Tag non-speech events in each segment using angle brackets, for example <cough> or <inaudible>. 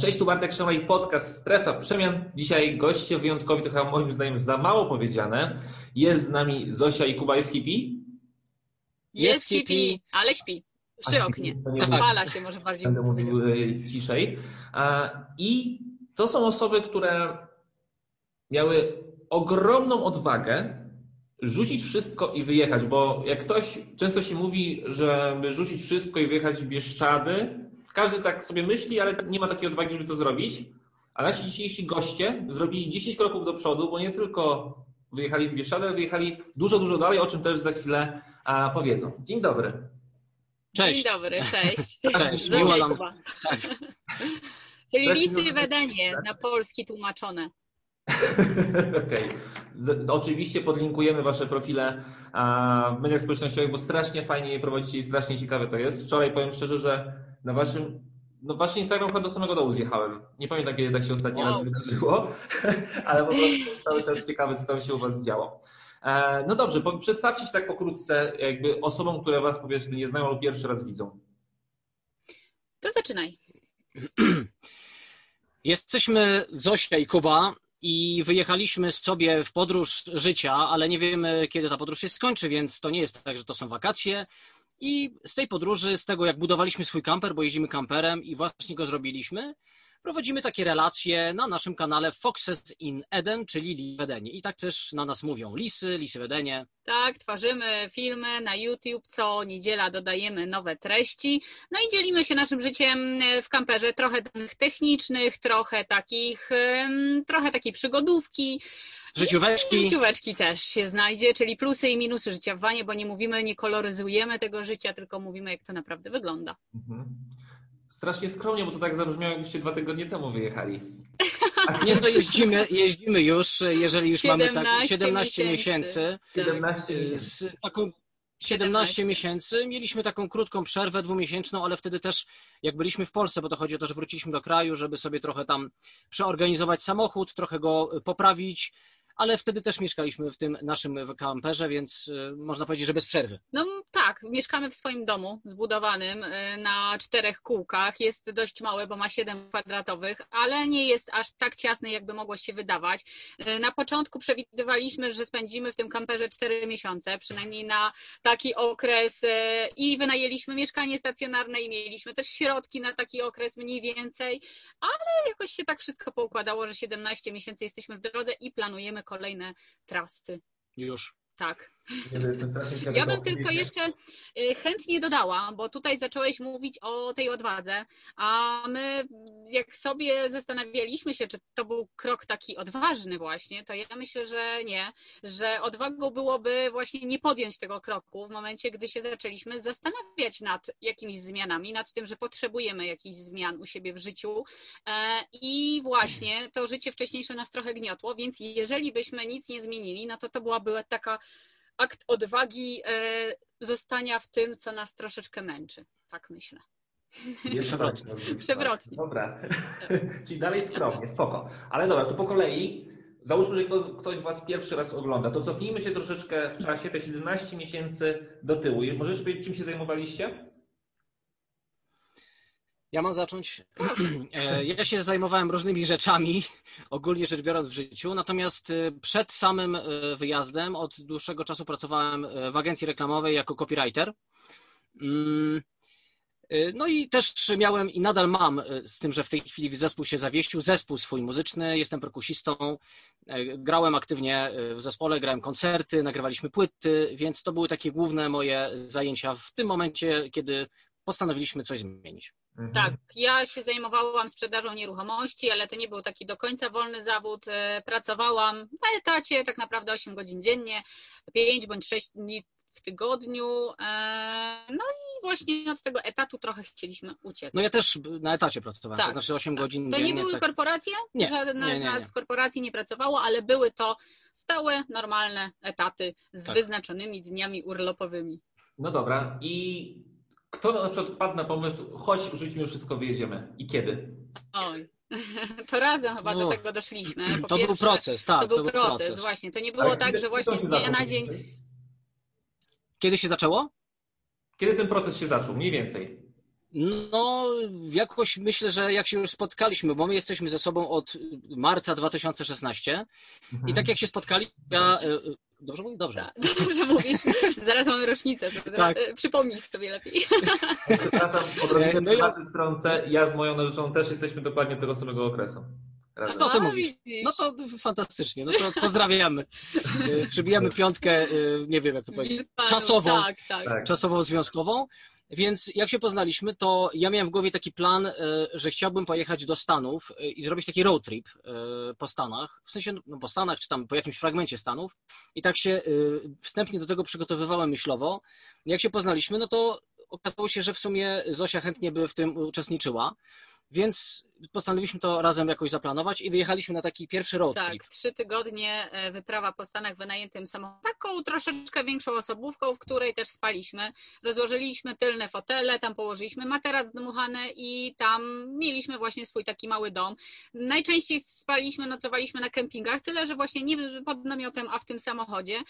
Cześć, tu Bartek Szamaj, podcast Strefa Przemian. Dzisiaj goście wyjątkowi, to chyba moim zdaniem za mało powiedziane. Jest z nami Zosia i Kuba. Jest hippie? Jest hippie, ale śpi. Przy oknie. Pala się może bardziej. Będę mówił e, ciszej. I to są osoby, które miały ogromną odwagę rzucić wszystko i wyjechać, bo jak ktoś, często się mówi, żeby rzucić wszystko i wyjechać w Bieszczady, każdy tak sobie myśli, ale nie ma takiej odwagi, żeby to zrobić. A nasi dzisiejsi goście zrobili 10 kroków do przodu, bo nie tylko wyjechali w Bieszczady, ale wyjechali dużo, dużo dalej, o czym też za chwilę a, powiedzą. Dzień dobry. Cześć. Dzień dobry, cześć. Cześć, miło nam. Tak. Czyli lisy wedenie na polski tłumaczone. Okej. Okay. Oczywiście podlinkujemy Wasze profile w mediach społecznościowych, bo strasznie fajnie je prowadzicie i strasznie ciekawe to jest. Wczoraj powiem szczerze, że na Waszym no właśnie Instagram chyba do samego dołu zjechałem. Nie pamiętam, kiedy tak się ostatni wow. raz wydarzyło, <laughs> ale po prostu cały czas ciekawy, co tam się u Was działo. E, no dobrze, przedstawcie się tak pokrótce jakby osobom, które Was powiedzmy nie znają lub pierwszy raz widzą. To zaczynaj. <clears throat> Jesteśmy Zosia i Kuba i wyjechaliśmy sobie w podróż życia, ale nie wiemy, kiedy ta podróż się skończy, więc to nie jest tak, że to są wakacje. I z tej podróży, z tego jak budowaliśmy swój kamper, bo jeździmy kamperem i właśnie go zrobiliśmy, prowadzimy takie relacje na naszym kanale Foxes in Eden, czyli Lisy w Edenie. I tak też na nas mówią lisy, lisy w Edenie. Tak, tworzymy filmy na YouTube, co niedziela dodajemy nowe treści. No i dzielimy się naszym życiem w kamperze, trochę danych technicznych, trochę takich, trochę takiej przygodówki. Życióweczki. Życióweczki też się znajdzie, czyli plusy i minusy życia w wanie, bo nie mówimy, nie koloryzujemy tego życia, tylko mówimy, jak to naprawdę wygląda. Mhm. Strasznie skromnie, bo to tak zabrzmiało, jakbyście dwa tygodnie temu wyjechali. Nie, to jeździmy, jeździmy już, jeżeli już 17 mamy tak 17 miesięcy. 17 miesięcy. Z taką 17 miesięcy. Mieliśmy taką krótką przerwę dwumiesięczną, ale wtedy też jak byliśmy w Polsce, bo to chodzi o to, że wróciliśmy do kraju, żeby sobie trochę tam przeorganizować samochód, trochę go poprawić, ale wtedy też mieszkaliśmy w tym naszym kamperze, więc y, można powiedzieć, że bez przerwy. No tak, mieszkamy w swoim domu zbudowanym y, na czterech kółkach. Jest dość mały, bo ma 7 kwadratowych, ale nie jest aż tak ciasny, jakby mogło się wydawać. Y, na początku przewidywaliśmy, że spędzimy w tym kamperze 4 miesiące, przynajmniej na taki okres i wynajęliśmy mieszkanie stacjonarne i mieliśmy też środki na taki okres mniej więcej, ale jakoś się tak wszystko poukładało, że 17 miesięcy jesteśmy w drodze i planujemy kolejne trasy. Już. Tak. Ja, ja bym tylko jeszcze y, chętnie dodała, bo tutaj zacząłeś mówić o tej odwadze, a my jak sobie zastanawialiśmy się, czy to był krok taki odważny właśnie, to ja myślę, że nie, że odwagą byłoby właśnie nie podjąć tego kroku w momencie, gdy się zaczęliśmy zastanawiać nad jakimiś zmianami, nad tym, że potrzebujemy jakichś zmian u siebie w życiu e, i właśnie to życie wcześniejsze nas trochę gniotło, więc jeżeli byśmy nic nie zmienili, no to to byłaby taka akt odwagi e, zostania w tym, co nas troszeczkę męczy. Tak myślę. <laughs> Przewrotnie. Przewrotnie. Dobra. <laughs> Czyli dalej skromnie, spoko. Ale dobra, to po kolei. Załóżmy, że ktoś Was pierwszy raz ogląda, to cofnijmy się troszeczkę w czasie, te 17 miesięcy do tyłu. Możesz powiedzieć, czym się zajmowaliście? Ja mam zacząć. <clears throat> E, ja się zajmowałem różnymi rzeczami, <laughs> ogólnie rzecz biorąc w życiu, natomiast e, przed samym e, wyjazdem od dłuższego czasu pracowałem w agencji reklamowej jako copywriter. Mm, no i też miałem i nadal mam, z tym, że w tej chwili zespół się zawieścił, zespół swój muzyczny, jestem perkusistą, grałem aktywnie w zespole, grałem koncerty, nagrywaliśmy płyty, więc to były takie główne moje zajęcia w tym momencie, kiedy postanowiliśmy coś zmienić. Mhm. Tak, ja się zajmowałam sprzedażą nieruchomości, ale to nie był taki do końca wolny zawód. E, pracowałam na etacie tak naprawdę 8 godzin dziennie, 5 bądź 6 dni w tygodniu. E, no i właśnie od tego etatu trochę chcieliśmy uciec. No ja też na etacie pracowałem, tak, to znaczy 8 tak. godzin to dziennie. To nie były tak... korporacje? Nie, Żadna nie, nie, z nas w korporacji nie pracowało, ale były to stałe, normalne etaty z tak. wyznaczonymi dniami urlopowymi. No dobra i kto na przykład wpadł na pomysł, chodź, rzućmy wszystko, wyjedziemy. I kiedy? Oj, <laughs> to razem chyba do tego doszliśmy. Po to pierwsze, był proces, tak. To był, to był proces, proces, właśnie. To nie było tak, że właśnie z dnia na dzień. Kiedy się zaczęło? Kiedy ten proces się zaczął, mniej więcej? No, jakoś myślę, że jak się już spotkaliśmy, bo my jesteśmy ze sobą od marca 2016 mhm. i tak jak się spotkali, ja... Dobrze mówię? Dobrze. Tak, <laughs> dobrze mówisz. Zaraz mamy rocznicę. Tak. E, przypomnij sobie lepiej. <laughs> Przepraszam, odrobinę no ja... wtrącę. Ja z moją narzeczoną też jesteśmy dokładnie tego samego okresu. Razem. No to mówisz. No to fantastycznie. No to pozdrawiamy. Przybijamy piątkę, nie wiem jak to powiedzieć, czasową, tak, tak. czasową związkową. Więc jak się poznaliśmy, to ja miałem w głowie taki plan, e, że chciałbym pojechać do Stanów e, i zrobić taki road trip e, po Stanach, w sensie no, po Stanach, czy tam po jakimś fragmencie Stanów. I tak się wstępnie do tego przygotowywałem myślowo. Jak się poznaliśmy, no to okazało się, że w sumie Zosia chętnie by w tym uczestniczyła. Więc postanowiliśmy to razem jakoś zaplanować i wyjechaliśmy na taki pierwszy road tak, trip. Tak, trzy tygodnie e, wyprawa po Stanach wynajętym samochodem, taką troszeczkę większą osobówką, w której też spaliśmy. Rozłożyliśmy tylne fotele, tam położyliśmy materac dmuchany i tam mieliśmy właśnie swój taki mały dom. Najczęściej spaliśmy, nocowaliśmy na kempingach, tyle że właśnie nie pod namiotem, a w tym samochodzie.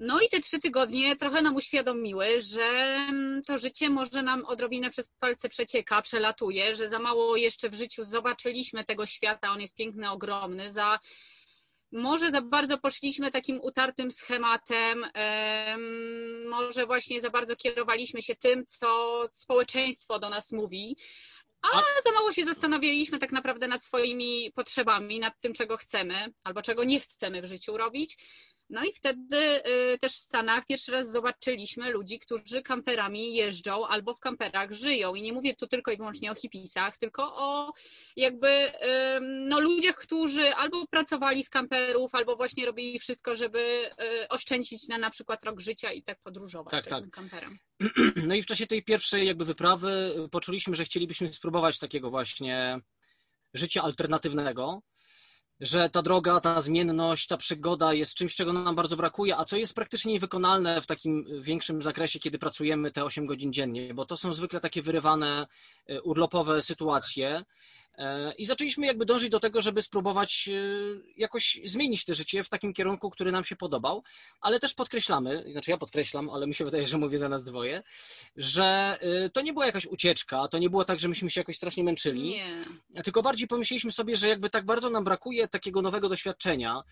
No i te trzy tygodnie trochę nam uświadomiły, że mm, to życie może nam odrobinę przez palce przecieka, przelatuje, że za mało jeszcze w życiu zobaczyliśmy tego świata, on jest piękny, ogromny, za może za bardzo poszliśmy takim utartym schematem, może właśnie za bardzo kierowaliśmy się tym, co społeczeństwo do nas mówi, a za mało się zastanawialiśmy tak naprawdę nad swoimi potrzebami, nad tym, czego chcemy albo czego nie chcemy w życiu robić. No i wtedy y, też w Stanach pierwszy raz zobaczyliśmy ludzi, którzy kamperami jeżdżą albo w kamperach żyją. I nie mówię tu tylko i wyłącznie o hipisach, tylko o jakby no, ludziach, którzy albo pracowali z kamperów, albo właśnie robili wszystko, żeby y, oszczędzić na na przykład rok życia i tak podróżować tak, tak. kamperem. <clears throat> No i w czasie tej pierwszej jakby wyprawy poczuliśmy, że chcielibyśmy spróbować takiego właśnie życia alternatywnego że ta droga, ta zmienność, ta przygoda jest czymś, czego nam bardzo brakuje, a co jest praktycznie niewykonalne w takim większym zakresie, kiedy pracujemy te 8 godzin dziennie, bo to są zwykle takie wyrywane e, urlopowe sytuacje, I zaczęliśmy jakby dążyć do tego, żeby spróbować e, jakoś zmienić te życie w takim kierunku, który nam się podobał, ale też podkreślamy, znaczy ja podkreślam, ale mi się wydaje, że mówię za nas dwoje, że e, to nie była jakaś ucieczka, to nie było tak, że myśmy się jakoś strasznie męczyli, nie. tylko bardziej pomyśleliśmy sobie, że jakby tak bardzo nam brakuje takiego nowego doświadczenia,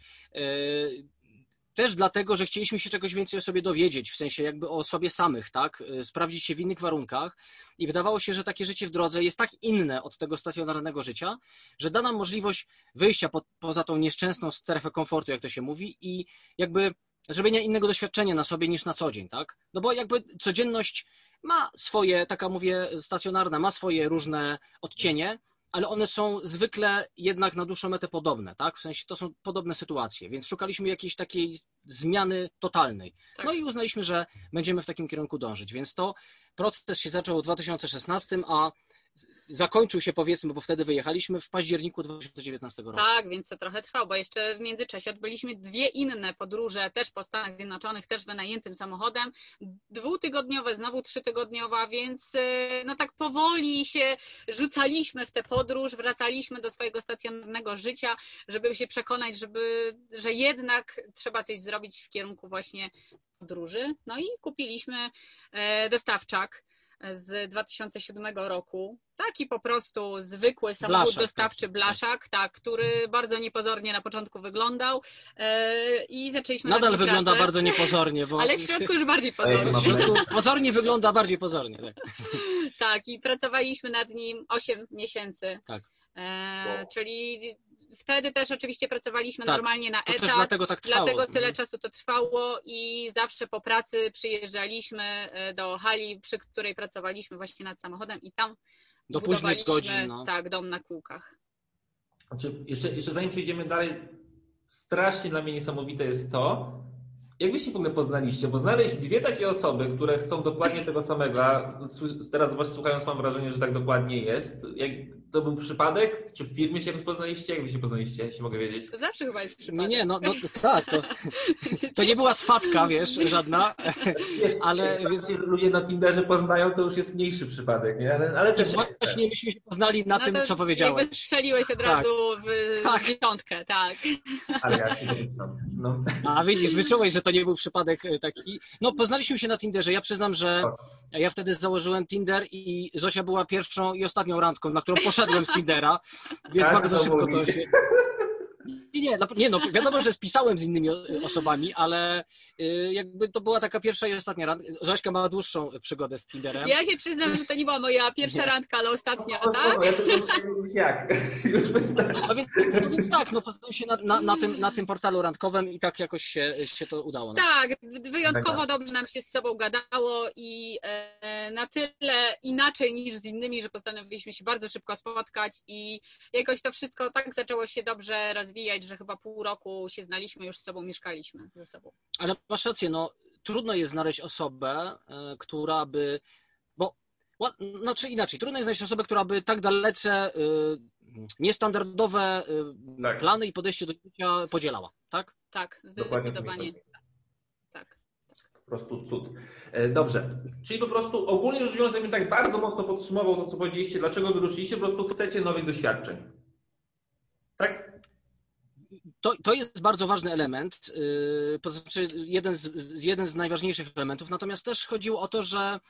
też dlatego, że chcieliśmy się czegoś więcej o sobie dowiedzieć, w sensie jakby o sobie samych, tak? Y, sprawdzić się w innych warunkach. I wydawało się, że takie życie w drodze jest tak inne od tego stacjonarnego życia, że da nam możliwość wyjścia po, poza tą nieszczęsną strefę komfortu, jak to się mówi, i jakby zrobienia innego doświadczenia na sobie niż na co dzień, tak? No bo jakby codzienność ma swoje, taka mówię, stacjonarna, ma swoje różne odcienie, ale one są zwykle jednak na dłuższą metę podobne, tak? W sensie to są podobne sytuacje, więc szukaliśmy jakiejś takiej zmiany totalnej. Tak. No i uznaliśmy, że będziemy w takim kierunku dążyć, więc to proces się zaczął w 2016, a zakończył się powiedzmy, bo wtedy wyjechaliśmy w październiku 2019 roku. Tak, więc to trochę trwało, bo jeszcze w międzyczasie odbyliśmy dwie inne podróże, też po Stanach Zjednoczonych, też wynajętym samochodem, dwutygodniowe, znowu trzytygodniowa, więc y, no tak powoli się rzucaliśmy w tę podróż, wracaliśmy do swojego stacjonarnego życia, żeby się przekonać, żeby, że jednak trzeba coś zrobić w kierunku właśnie podróży. No i kupiliśmy e, dostawczak z 2007 roku. Taki po prostu zwykły samochód blaszak, dostawczy tak. blaszak, tak, który bardzo niepozornie na początku wyglądał e, i zaczęliśmy Nadal wygląda pracę. bardzo niepozornie. Bo... Ale w środku już bardziej pozornie. W środku <laughs> pozornie wygląda bardziej pozornie. Tak. tak, i pracowaliśmy nad nim 8 miesięcy. Tak. E, czyli wtedy też oczywiście pracowaliśmy tak, normalnie na etat, dlatego, tak trwało. dlatego tyle czasu to trwało i zawsze po pracy przyjeżdżaliśmy e, do hali, przy której pracowaliśmy właśnie nad samochodem i tam do późnych godzin. No. Tak, dom na kółkach. Znaczy, jeszcze, jeszcze zanim przejdziemy dalej, strasznie dla mnie niesamowite jest to, jak wy się w ogóle poznaliście? Bo znaleźć dwie takie osoby, które chcą dokładnie tego samego, a teraz was słuchając mam wrażenie, że tak dokładnie jest. Jak, to był przypadek? Czy w firmie się poznaliście? Jak wy się poznaliście, jeśli mogę wiedzieć? Zawsze chyba jest przypadek. Nie, nie, no, no tak, to, <laughs> to nie była swatka, wiesz, żadna, jest, ale... Jest, ludzie na Tinderze poznają, to już jest mniejszy przypadek, nie? Ale, ale też Właśnie myśmy się poznali na no tym, co powiedziałeś. Jakby strzeliłeś od tak. razu w tak. dziesiątkę, tak. Ale ja się. No. A widzisz, wyczułeś, że to nie był przypadek e, taki. No, poznaliśmy się na Tinderze. Ja przyznam, że ja wtedy założyłem Tinder i Zosia była pierwszą i ostatnią randką, na którą poszedłem z Tindera, więc bardzo szybko to się. Nie, nie, nie, no wiadomo, że spisałem z innymi osobami, ale y, jakby to była taka pierwsza i ostatnia randka. Zośka ma dłuższą przygodę z Tinderem. Ja się przyznam, że to nie była moja pierwsza randka, ale ostatnia, no, tak? Ja to jak? <laughs> Już no więc, no więc tak, no poznałem się na, na, na, tym, na tym portalu randkowym i tak jakoś się, się to udało. No. Tak, wyjątkowo dobrze nam się z sobą gadało i e, na tyle inaczej niż z innymi, że postanowiliśmy się bardzo szybko spotkać i jakoś to wszystko tak zaczęło się dobrze rozwijać, że chyba pół roku się znaliśmy, już z sobą mieszkaliśmy ze sobą. Ale masz rację, no trudno jest znaleźć osobę, e, która by, bo znaczy inaczej, trudno jest znaleźć osobę, która by tak dalece e, niestandardowe e, tak. plany i podejście do życia podzielała, tak? Tak, zdecydowanie. Tak. Po prostu cud. Dobrze, czyli po prostu ogólnie rzecz biorąc, jakbym tak bardzo mocno podsumował to, co powiedzieliście, dlaczego wyruszyliście, po prostu chcecie nowych doświadczeń. Tak? To, to jest bardzo ważny element, yy, to znaczy jeden z, jeden z najważniejszych elementów, natomiast też chodziło o to, że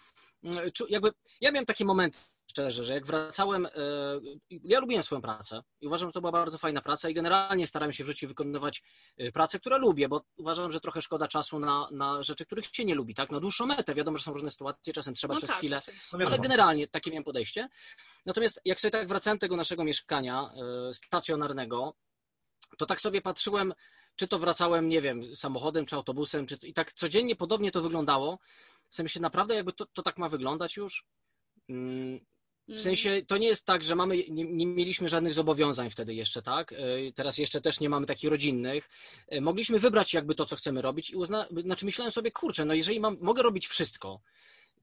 yy, jakby ja miałem takie momenty, szczerze, że jak wracałem, yy, ja lubiłem swoją pracę i uważam, że to była bardzo fajna praca i generalnie starałem się w życiu wykonywać pracę, które lubię, bo uważam, że trochę szkoda czasu na, na rzeczy, których się nie lubi, tak? Na dłuższą metę. Wiadomo, że są różne sytuacje, czasem trzeba no przez tak, chwilę, no ale generalnie takie miałem podejście. Natomiast jak sobie tak wracałem do tego naszego mieszkania stacjonarnego, to tak sobie patrzyłem, czy to wracałem, nie wiem, samochodem czy autobusem, czy, i tak codziennie podobnie to wyglądało. W sensie naprawdę jakby to, to tak ma wyglądać już? Mm, w mm. sensie to nie jest tak, że mamy, nie, nie, mieliśmy żadnych zobowiązań wtedy jeszcze, tak? E, teraz jeszcze też nie mamy takich rodzinnych. E, mogliśmy wybrać jakby to, co chcemy robić i uzna, znaczy myślałem sobie, kurczę, no jeżeli mam, mogę robić wszystko,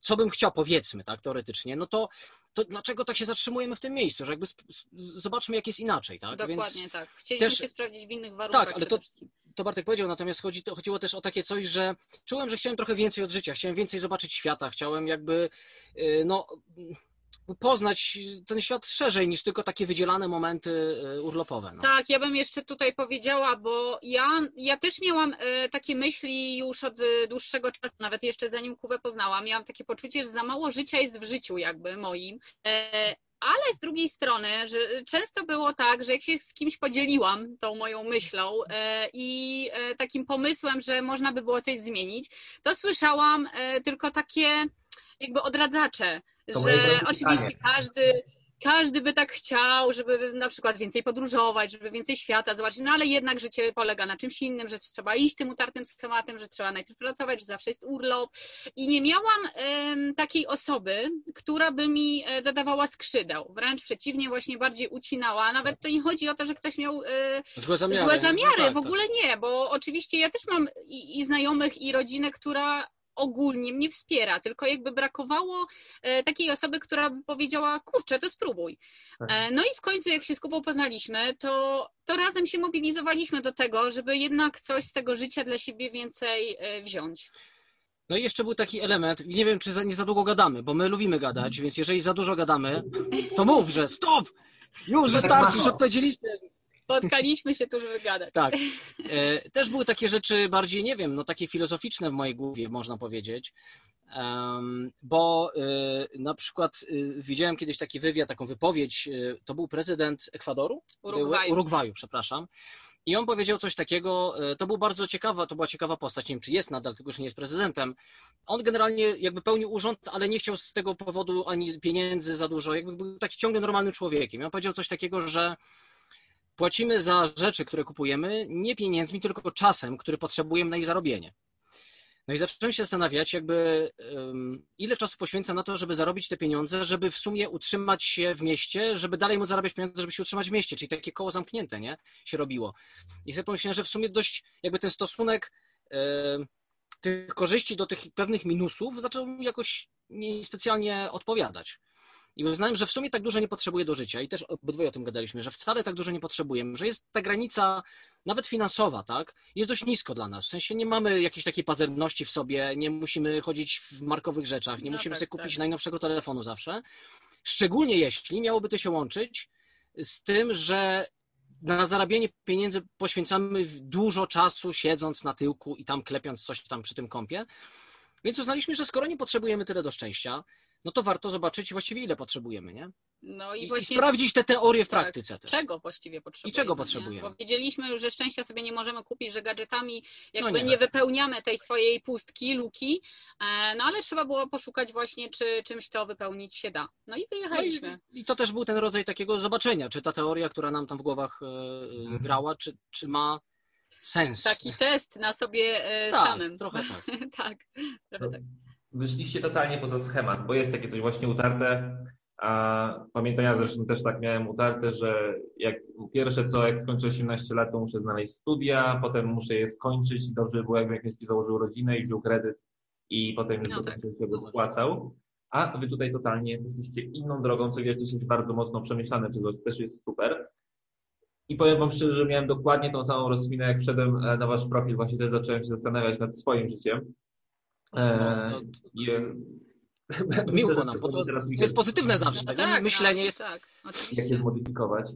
co bym chciał, powiedzmy, tak, teoretycznie, no to, to dlaczego tak się zatrzymujemy w tym miejscu, że jakby zobaczmy, jak jest inaczej, tak? Dokładnie Więc tak. Chcieliśmy też, się sprawdzić w innych warunkach. Tak, ale to, to Bartek powiedział, natomiast chodzi, to, chodziło też o takie coś, że czułem, że chciałem trochę więcej od życia, chciałem więcej zobaczyć świata, chciałem jakby, y, no poznać ten świat szerzej niż tylko takie wydzielane momenty e, urlopowe. No. Tak, ja bym jeszcze tutaj powiedziała, bo ja, ja też miałam e, takie myśli już od e, dłuższego czasu, nawet jeszcze zanim Kubę poznałam, miałam takie poczucie, że za mało życia jest w życiu jakby moim. Ale z drugiej strony, że często było tak, że jak się z kimś podzieliłam tą moją myślą i takim pomysłem, że można by było coś zmienić, to słyszałam tylko takie jakby odradzacze, to że oczywiście każdy, każdy by tak chciał, żeby na przykład więcej podróżować, żeby więcej świata zobaczyć, no ale jednak życie polega na czymś innym, że trzeba iść tym utartym schematem, że trzeba najpierw pracować, że zawsze jest urlop. I nie miałam um, takiej osoby, która by mi e, dodawała skrzydeł, wręcz przeciwnie, właśnie bardziej ucinała, nawet to nie chodzi o to, że ktoś miał e, złe zamiary, złe zamiary. No tak, w ogóle nie, bo oczywiście ja też mam i, i znajomych i rodzinę, która ogólnie mnie wspiera, tylko jakby brakowało e, takiej osoby, która by powiedziała, kurczę, to spróbuj. Tak. E, no i w końcu, jak się z Kubą poznaliśmy, to, to razem się mobilizowaliśmy do tego, żeby jednak coś z tego życia dla siebie więcej e, wziąć. No i jeszcze był taki element, nie wiem, czy za, nie za długo gadamy, bo my lubimy gadać, więc jeżeli za dużo gadamy, to mów, że stop! Już wystarczy, już odpowiedzieliśmy. Spotkaliśmy się tu, żeby gadać. Tak. <laughs> E, też były takie rzeczy bardziej, nie wiem, no takie filozoficzne w mojej głowie, można powiedzieć. bo e, na przykład e, widziałem kiedyś taki wywiad, taką wypowiedź, to był prezydent Ekwadoru? Urugwaju. Urugwaju, przepraszam. I on powiedział coś takiego, to był bardzo ciekawa, to była ciekawa postać, nie wiem czy jest nadal, tylko że nie jest prezydentem. On generalnie jakby pełnił urząd, ale nie chciał z tego powodu ani pieniędzy za dużo, jakby był taki ciągle normalnym człowiekiem. I on powiedział coś takiego, że Płacimy za rzeczy, które kupujemy, nie pieniędzmi, tylko czasem, który potrzebujemy na ich zarobienie. No i zacząłem się zastanawiać, jakby ile czasu poświęcam na to, żeby zarobić te pieniądze, żeby w sumie utrzymać się w mieście, żeby dalej móc zarabiać pieniądze, żeby się utrzymać w mieście, czyli takie koło zamknięte, nie? Się robiło. I sobie pomyślałem, że w sumie dość jakby ten stosunek tych korzyści do tych pewnych minusów zaczął jakoś niespecjalnie odpowiadać. I uznałem, że w sumie tak dużo nie potrzebuję do życia i też obydwoje o tym gadaliśmy, że wcale tak dużo nie potrzebujemy, że jest ta granica nawet finansowa, tak, jest dość nisko dla nas. W sensie nie mamy jakiejś takiej pazerności w sobie, nie musimy chodzić w markowych rzeczach, nie no musimy tak, sobie kupić tak. najnowszego telefonu zawsze. Szczególnie jeśli miałoby to się łączyć z tym, że na zarabianie pieniędzy poświęcamy dużo czasu siedząc na tyłku i tam klepiąc coś tam przy tym kąpie. Więc uznaliśmy, że skoro nie potrzebujemy tyle do szczęścia, no to warto zobaczyć właściwie ile potrzebujemy, nie? No i, I, właśnie i sprawdzić te teorie w tak, praktyce też. czego właściwie potrzebujemy. czego nie? potrzebujemy? Bo wiedzieliśmy już, że szczęścia sobie nie możemy kupić, że gadżetami jakby No nie. nie. wypełniamy tej swojej pustki, luki, e, no ale trzeba było poszukać właśnie, czy czymś to wypełnić się da. No i No wyjechaliśmy. i, I to też był ten rodzaj takiego zobaczenia, czy ta teoria, która nam tam w głowach e, Mhm. grała, czy, czy ma sens. Taki test na sobie e, tak, samym. trochę tak. <laughs> tak, trochę tak. Wyszliście totalnie poza schemat, bo jest takie coś właśnie utarte. A pamiętam, ja zresztą też tak miałem utarte, że jak pierwsze co, jak skończę 18 lat, to muszę znaleźć studia, potem muszę je skończyć. Dobrze by było, jakbym jakoś założył rodzinę i wziął kredyt i potem już No tak. się go spłacał. A wy tutaj totalnie poszliście inną drogą, co widać jest bardzo mocno przemyślane przez was, też jest super. I powiem wam szczerze, że miałem dokładnie tą samą rozkminę, jak wszedłem e, na wasz profil, właśnie też zacząłem się zastanawiać nad swoim życiem. E, No, to- e, Miło myślę, że nam, to bo to teraz to jest pozytywne zawsze. No nie? tak, Myślenie no, jest. Tak, jak się oczywiście. zmodyfikować.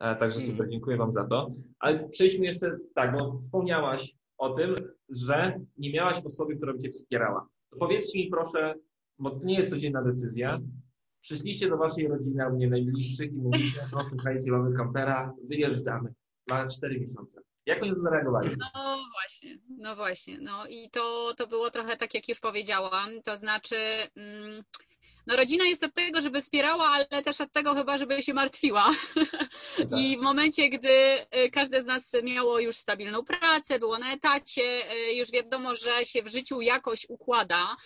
E, Także Mhm. super, dziękuję Wam za to. Ale przejdźmy jeszcze tak, bo wspomniałaś o tym, że nie miałaś osoby, która by Cię wspierała. To powiedzcie mi proszę, bo to nie jest codzienna decyzja. Przyszliście do Waszej rodziny albo nie najbliższych i mówicie, no słuchajcie, mamy kampera, wyjeżdżamy na 4 miesiące. Jak oni zareagowali? No właśnie, no właśnie. No i to, to było trochę tak, jak już powiedziałam. To znaczy, mm, no rodzina jest od tego, żeby wspierała, ale też od tego chyba, żeby się martwiła. I w momencie, gdy y, każde z nas miało już stabilną pracę, było na etacie, y, już wiadomo, że się w życiu jakoś układa,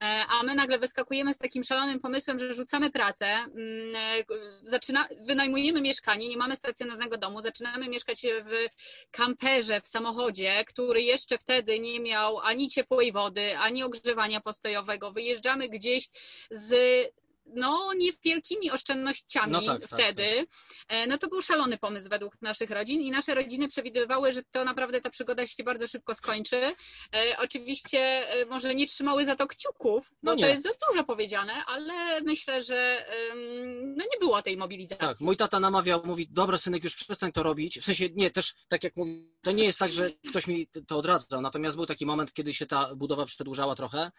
a my nagle wyskakujemy z takim szalonym pomysłem, że rzucamy pracę, mm, e, zaczyna, wynajmujemy mieszkanie, nie mamy stacjonarnego domu, zaczynamy mieszkać w kamperze, w samochodzie, który jeszcze wtedy nie miał ani ciepłej wody, ani ogrzewania postojowego. Wyjeżdżamy gdzieś z no, niewielkimi oszczędnościami No tak, tak, wtedy. E, No to był szalony pomysł według naszych rodzin i nasze rodziny przewidywały, że to naprawdę ta przygoda się bardzo szybko skończy. E, Oczywiście e, może nie trzymały za to kciuków, No no nie. to jest za dużo powiedziane, ale myślę, że no nie było tej mobilizacji. Tak, mój tata namawiał, mówi, dobra synek, już przestań to robić. W sensie, nie, też tak jak mówi, to nie jest tak, że ktoś mi to odradzał, natomiast był taki moment, kiedy się ta budowa przedłużała trochę.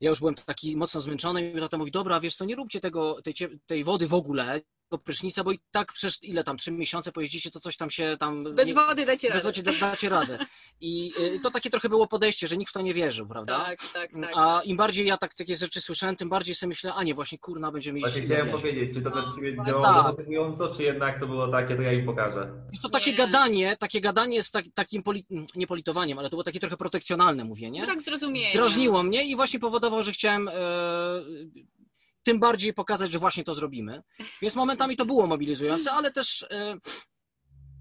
Ja już byłem taki mocno zmęczony i mój tata mówi, dobra, wiesz co, nie róbcie tego, tej, tej wody w ogóle, tego prysznica, bo i tak przecież ile tam, trzy miesiące pojeździcie, to coś tam się tam... Bez nie, wody dacie bez radę. wody da- dacie radę. I y, to takie trochę było podejście, że nikt w to nie wierzył, prawda? Tak, tak, tak. A im bardziej ja tak, takie rzeczy słyszałem, tym bardziej sobie myślę, a nie, właśnie kurna, będziemy Właśnie iść chciałem powiedzieć, czy to dla No, Ciebie właśnie. działało Tak. czy jednak to było takie, to ja im pokażę. Jest to takie Nie. gadanie, takie gadanie z tak, takim poli, nie politowaniem, ale to było takie trochę protekcjonalne mówienie. Brak zrozumienia. Drażniło mnie i właśnie powodowało, że chciałem e, tym bardziej pokazać, że właśnie to zrobimy. Więc momentami to było mobilizujące, ale też e,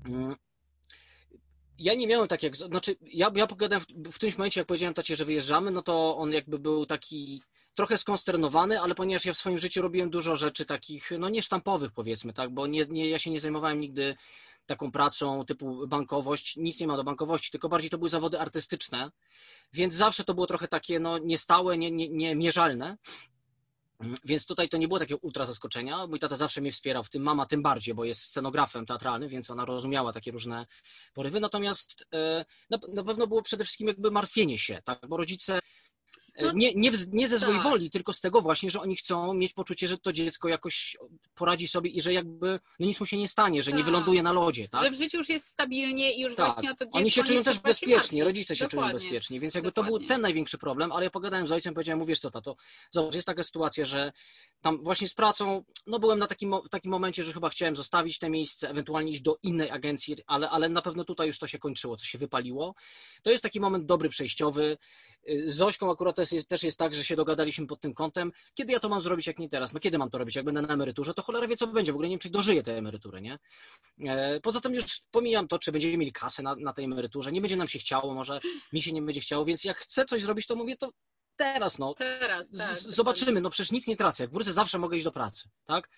mm, ja nie miałem tak jak, znaczy ja, ja pogadałem w, w którymś momencie, jak powiedziałem tacie, że wyjeżdżamy, no to on jakby był taki trochę skonsternowany, ale ponieważ ja w swoim życiu robiłem dużo rzeczy takich, no niesztampowych powiedzmy, tak, bo nie, nie, ja się nie zajmowałem nigdy taką pracą typu bankowość, nic nie ma do bankowości, tylko bardziej to były zawody artystyczne, więc zawsze to było trochę takie no, niestałe, nie, nie. Więc tutaj to nie było takiego ultra zaskoczenia. Mój tata zawsze mnie wspierał w tym, mama tym bardziej, bo jest scenografem teatralnym, więc ona rozumiała takie różne porywy. Natomiast e, na, pewno było przede wszystkim jakby martwienie się, tak? bo rodzice nie, nie, w- nie ze złej tak. woli, tylko z tego właśnie, że oni chcą mieć poczucie, że to dziecko jakoś poradzi sobie i że jakby no nic mu się nie stanie, że nie Tak. wyląduje na lodzie. Tak? Że w życiu już jest stabilnie i już Tak. właśnie o to dziecko Oni się nie czują też się bezpiecznie, rodzice się czują Dokładnie. bezpieczni, więc jakby to był Dokładnie. ten największy problem, ale ja pogadałem z ojcem, powiedziałem mu, wiesz co tato, zobacz, jest taka sytuacja, że tam właśnie z pracą, no byłem na takim, takim momencie, że chyba chciałem zostawić te miejsce, ewentualnie iść do innej agencji, ale, ale na pewno tutaj już to się kończyło, to się wypaliło. To jest taki moment dobry, przejściowy. Y, Z Zośką akurat też jest, też jest tak, że się dogadaliśmy pod tym kątem, kiedy ja to mam zrobić, jak nie teraz, no kiedy mam to robić, jak będę na emeryturze, to cholera wie co będzie, w ogóle nie wiem, czy dożyję tej emerytury, nie? E, Poza tym już pomijam to, czy będziemy mieli kasę na, na tej emeryturze, nie będzie nam się chciało, może mi się nie będzie chciało, więc jak chcę coś zrobić, to mówię, to teraz, no. Teraz, tak. Zobaczymy, no przecież nic nie tracę. Jak wrócę, zawsze mogę iść do pracy, tak?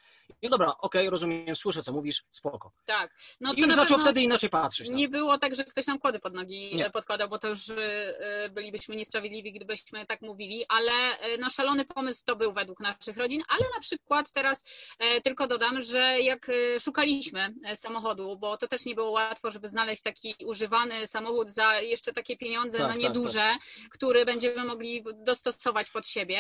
I dobra, okej, okay, rozumiem, słyszę, co mówisz, spoko. Tak. No, I już zaczął wtedy inaczej patrzeć. Nie było tak, że ktoś nam kłody pod nogi nie. podkładał, bo to już y, bylibyśmy niesprawiedliwi, gdybyśmy tak mówili, ale y, no szalony pomysł to był według naszych rodzin, ale na przykład teraz e, tylko dodam, że jak szukaliśmy e, samochodu, bo to też nie było łatwo, żeby znaleźć taki używany samochód za jeszcze takie pieniądze tak, no nieduże, tak, tak. który będziemy mogli dostosować pod siebie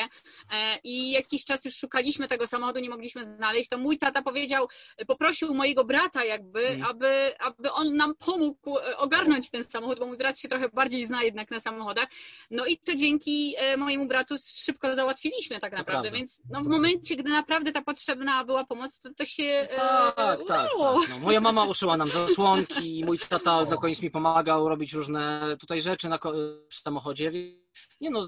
e, i jakiś czas już szukaliśmy tego samochodu, nie mogliśmy znaleźć, to mój tata powiedział, poprosił mojego brata jakby, mm. aby, aby on nam pomógł e, ogarnąć ten samochód, bo mój brat się trochę bardziej zna jednak na samochodach. No i to dzięki e, mojemu bratu szybko załatwiliśmy tak naprawdę, więc no, w momencie, gdy naprawdę ta potrzebna była pomoc, to, to się tak, tak, udało. Tak, no, moja mama uszyła nam zasłonki, <laughs> mój tata na koniec mi pomagał robić różne tutaj rzeczy na w samochodzie. Nie no,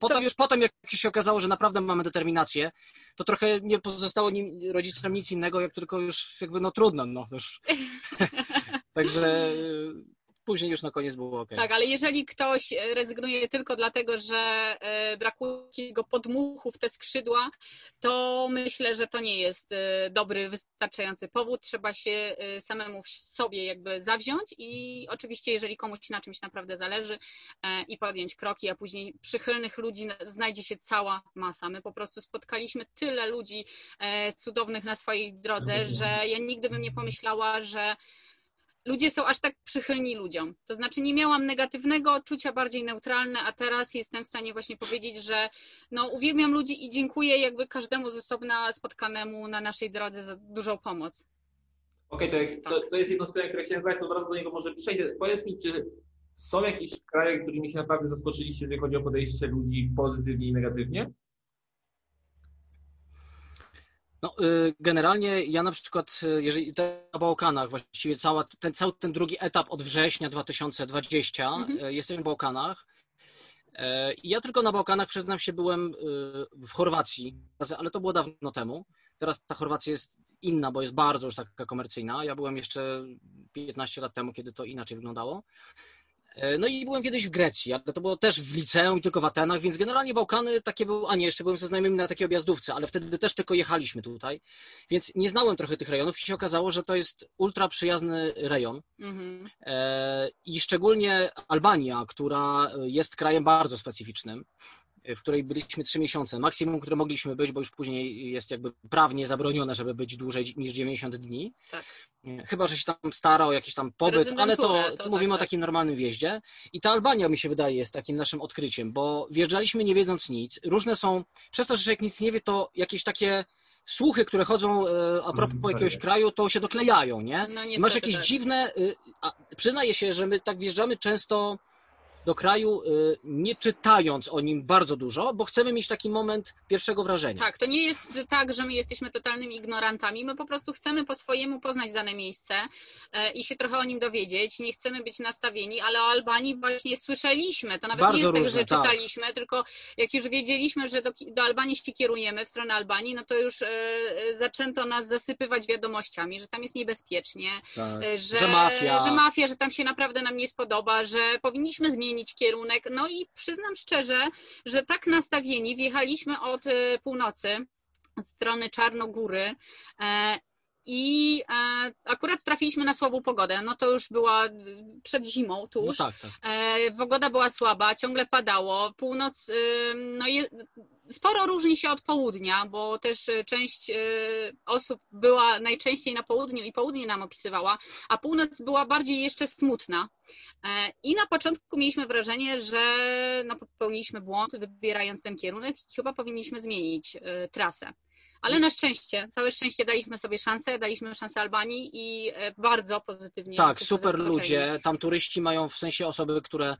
potem już potem jak się okazało, że naprawdę mamy determinację, to trochę nie pozostało nim, rodzicom nic innego, jak tylko już jakby no trudno, no już. <laughs> Także później już na koniec było ok. Tak, ale jeżeli ktoś e, rezygnuje tylko dlatego, że e, brakuje go podmuchów w te skrzydła, to myślę, że to nie jest e, dobry, wystarczający powód. Trzeba się samemu sobie jakby zawziąć i oczywiście, jeżeli komuś na czymś naprawdę zależy i podjąć kroki, a później przychylnych ludzi znajdzie się cała masa. My po prostu spotkaliśmy tyle ludzi cudownych na swojej drodze, że ja nigdy bym nie pomyślała, że ludzie są aż tak przychylni ludziom. To znaczy nie miałam negatywnego odczucia, bardziej neutralne, a teraz jestem w stanie właśnie powiedzieć, że no, uwielbiam ludzi i dziękuję jakby każdemu z osobna spotkanemu na naszej drodze za dużą pomoc. Okej, okay, to, to, to, jest jedno z pytań, które chciałem zadać, to od razu do niego może przejdę. Powiedz mi, czy są jakieś kraje, którymi się naprawdę zaskoczyliście, jeżeli chodzi o podejście ludzi pozytywnie i negatywnie? No, y, generalnie ja na przykład, y, jeżeli na Bałkanach, właściwie cała, ten, cały ten drugi etap od września 2020, mhm. Y, jesteśmy w Bałkanach. Ja tylko na Bałkanach, przyznam się, byłem w Chorwacji, ale to było dawno temu. Teraz ta Chorwacja jest inna, bo jest bardzo już taka komercyjna. Ja byłem jeszcze 15 lat temu, kiedy to inaczej wyglądało. E, no i byłem kiedyś w Grecji, ale to było też w liceum, tylko w Atenach, więc generalnie Bałkany takie były, a nie, jeszcze byłem ze znajomymi na takiej objazdówce, ale wtedy też tylko jechaliśmy tutaj, więc nie znałem trochę tych rejonów i się okazało, że to jest ultra przyjazny rejon. Mhm. E, I szczególnie Albania, która jest krajem bardzo specyficznym w której byliśmy trzy miesiące, maksimum, które mogliśmy być, bo już później jest jakby prawnie zabronione, żeby być dłużej niż 90 dni. Tak. Chyba, że się tam stara o jakiś tam pobyt, ale to, to tak, mówimy tak, o takim normalnym wjeździe. I ta Albania, mi się wydaje, jest takim naszym odkryciem, bo wjeżdżaliśmy nie wiedząc nic. Różne są, przez to, że człowiek nic nie wie, to jakieś takie słuchy, które chodzą e, a propos mhm, jakiegoś kraju, to się doklejają, nie? No, Masz jakieś tak. dziwne, y, a, przyznaję się, że my tak wjeżdżamy często do kraju, y, nie czytając o nim bardzo dużo, bo chcemy mieć taki moment pierwszego wrażenia. Tak, to nie jest tak, że my jesteśmy totalnymi ignorantami. My po prostu chcemy po swojemu poznać dane miejsce e, i się trochę o nim dowiedzieć. Nie chcemy być nastawieni, ale o Albanii właśnie słyszeliśmy. To nawet bardzo nie jest różne, tak, że czytaliśmy, tak. tylko jak już wiedzieliśmy, że do, do Albanii się kierujemy, w stronę Albanii, no to już e, zaczęto nas zasypywać wiadomościami, że tam jest niebezpiecznie, tak. E, że, że mafia. że mafia, że tam się naprawdę nam nie spodoba, że powinniśmy zmienić zmienić kierunek. No i przyznam szczerze, że tak nastawieni wjechaliśmy od e, północy, od strony Czarnogóry e, i e, akurat trafiliśmy na słabą pogodę. No to już była przed zimą tuż. No tak, tak. Pogoda była słaba, ciągle padało. Północ, no je, sporo różni się od południa, bo też część osób była najczęściej na południu i południe nam opisywała, a północ była bardziej jeszcze smutna. E, I na początku mieliśmy wrażenie, że no, popełniliśmy błąd, wybierając ten kierunek i chyba powinniśmy zmienić e, trasę. Ale na szczęście, całe szczęście daliśmy sobie szansę, daliśmy szansę Albanii i e, bardzo pozytywnie. Tak, super ludzie. Tam turyści mają w sensie osoby, które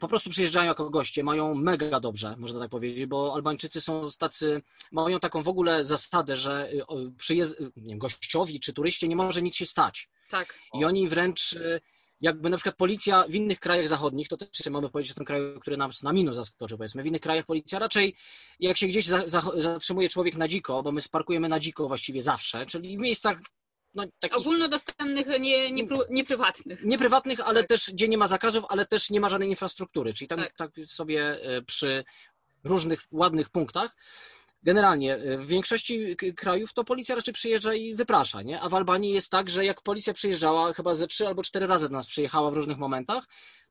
po prostu przyjeżdżają jako goście, mają mega dobrze, można tak powiedzieć, bo Albańczycy są tacy, mają taką w ogóle zasadę, że przyjezd, nie wiem, gościowi czy turyście nie może nic się stać. Tak. I oni wręcz jakby na przykład policja w innych krajach zachodnich, to też mamy powiedzieć o tym kraju, który nas na minus zaskoczył, powiedzmy, w innych krajach policja raczej jak się gdzieś za, za, zatrzymuje człowiek na dziko, bo my sparkujemy na dziko właściwie zawsze, czyli w miejscach no, takich, ogólnodostępnych, nie, nie, nieprywatnych. Nieprywatnych, ale tak. też gdzie nie ma zakazów, ale też nie ma żadnej infrastruktury, czyli tam tak, tak sobie e, przy różnych ładnych punktach. Generalnie y, w większości krajów to policja raczej przyjeżdża i wyprasza, nie? A w Albanii jest tak, że jak policja przyjeżdżała, chyba ze trzy albo cztery razy do nas przyjechała w różnych momentach,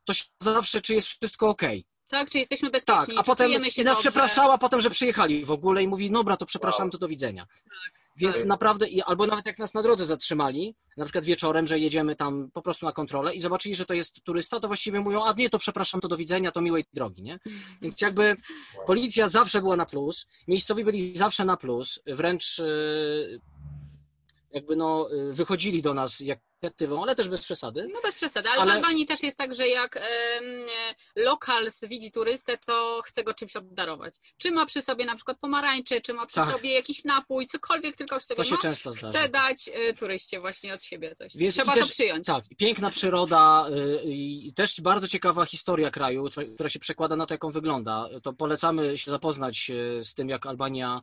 to zawsze, czy jest wszystko ok. Tak, czy jesteśmy bezpieczni, tak, a potem się nas dobrze. przepraszała potem, że przyjechali w ogóle i mówi, dobra, to przepraszam, Wow. to do widzenia. Tak. Więc Tak. naprawdę, albo nawet jak nas na drodze zatrzymali, na przykład wieczorem, że jedziemy tam po prostu na kontrolę i zobaczyli, że to jest turysta, to właściwie mówią, a nie, to przepraszam, to do widzenia, to miłej drogi, nie? Więc jakby policja zawsze była na plus, miejscowi byli zawsze na plus, wręcz e, jakby no e, wychodzili do nas jak inicjatywą, ale też bez przesady. No bez przesady, ale, Ale- w Albanii też jest tak, że jak e, lokals widzi turystę, to chce go czymś obdarować. Czy ma przy sobie na przykład pomarańcze, czy ma przy Tak. sobie jakiś napój, cokolwiek tylko przy sobie To się ma, często zdarza. chce dać e, turyście właśnie od siebie coś. Więc Trzeba i to też- przyjąć. Tak, piękna przyroda y, i też bardzo ciekawa historia kraju, która się przekłada na to, jak on wygląda. To polecamy się zapoznać y, z tym, jak Albania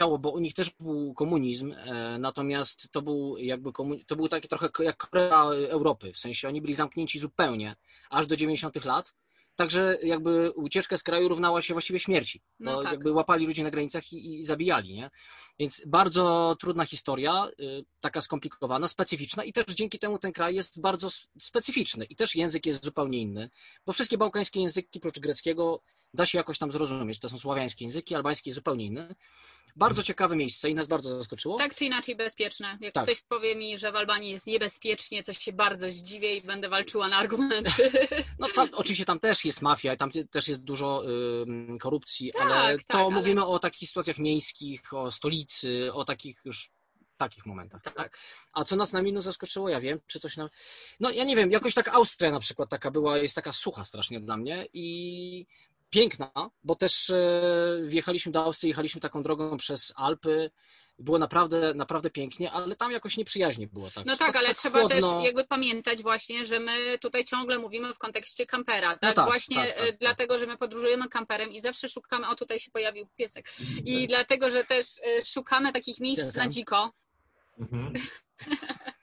chciało, bo u nich też był komunizm, e, natomiast to był jakby komu- to był taki trochę jak Korea Europy, w sensie oni byli zamknięci zupełnie aż do 90 lat. Także jakby ucieczka z kraju równała się właściwie śmierci, bo No tak. jakby łapali ludzi na granicach i, i zabijali, nie? Więc bardzo trudna historia, y, taka skomplikowana, specyficzna i też dzięki temu ten kraj jest bardzo specyficzny i też język jest zupełnie inny, bo wszystkie bałkańskie języki, oprócz greckiego, da się jakoś tam zrozumieć. To są słowiańskie języki, albański zupełnie inny. Bardzo ciekawe miejsce i nas bardzo zaskoczyło. Tak czy inaczej bezpieczne. Jak Tak. ktoś powie mi, że w Albanii jest niebezpiecznie, to się bardzo zdziwię i będę walczyła na argumenty. <laughs> No tam, oczywiście tam też jest mafia, tam też jest dużo ym, korupcji, Tak, ale tak, to ale- mówimy o takich sytuacjach miejskich, o stolicy, o takich już takich momentach. tak. A co nas na minus zaskoczyło, ja wiem, czy coś nam. No ja nie wiem, jakoś tak Austria na przykład taka była, jest taka sucha strasznie dla mnie i piękna, bo też e, wjechaliśmy do Austrii, jechaliśmy taką drogą przez Alpy. Było naprawdę, naprawdę pięknie, ale tam jakoś nieprzyjaźnie było. Tak. No tak, ale trzeba chłodno. też jakby pamiętać właśnie, że my tutaj ciągle mówimy w kontekście kampera. Tak, tak, właśnie tak, tak, e, tak. dlatego, że my podróżujemy kamperem i zawsze szukamy, o tutaj się pojawił piesek, i dlatego, że też e, szukamy takich miejsc na dziko, Mhm. <laughs>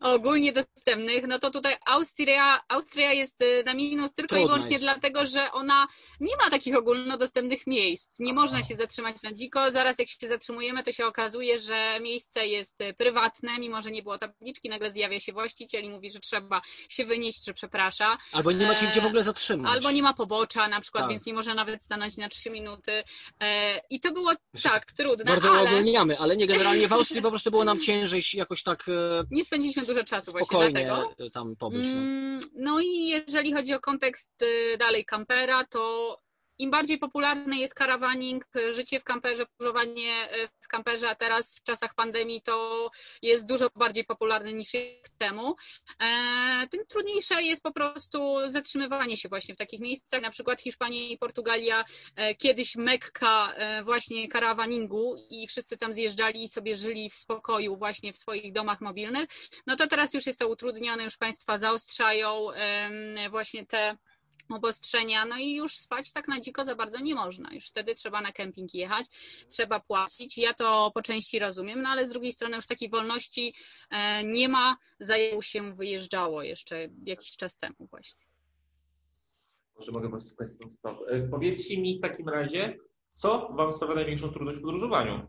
ogólnie dostępnych, no to tutaj Austria, Austria jest e, na minus tylko i Trudna wyłącznie jest. dlatego, że ona nie ma takich ogólnodostępnych miejsc. Nie można się zatrzymać na dziko. Zaraz jak się zatrzymujemy, to się okazuje, że miejsce jest e, prywatne, mimo że nie było tabliczki, nagle zjawia się właściciel i mówi, że trzeba się wynieść, że przeprasza. Albo nie macie gdzie w ogóle zatrzymać. Albo nie ma pobocza na przykład, Tak. więc nie może nawet stanąć na trzy minuty. E, I to było tak trudne, Bardzo ale uogólniamy, ale nie generalnie w Austrii po prostu było nam ciężej jakoś tak e, nie spędziliśmy dużo czasu właśnie dlatego. tam pobyć. No. Mm, No i jeżeli chodzi o kontekst y, dalej kampera, to im bardziej popularny jest karawaning, y, życie w kamperze, podróżowanie y, w kamperze, a teraz w czasach pandemii to jest dużo bardziej popularne niż temu, e, tym trudniejsze jest po prostu zatrzymywanie się właśnie w takich miejscach, na przykład Hiszpania i Portugalia, e, kiedyś Mekka e, właśnie karawaningu i wszyscy tam zjeżdżali i sobie żyli w spokoju właśnie w swoich domach mobilnych, no to teraz już jest to utrudnione, już państwa zaostrzają właśnie te obostrzenia, no i już spać tak na dziko za bardzo nie można. Już wtedy trzeba na kemping jechać, trzeba płacić. Ja to po części rozumiem, no ale z drugiej strony już takiej wolności e, nie ma. Zajęło się wyjeżdżało jeszcze jakiś czas temu właśnie. Może mogę was słuchać z. E, Powiedzcie mi w takim razie, co wam sprawia największą trudność w podróżowaniu?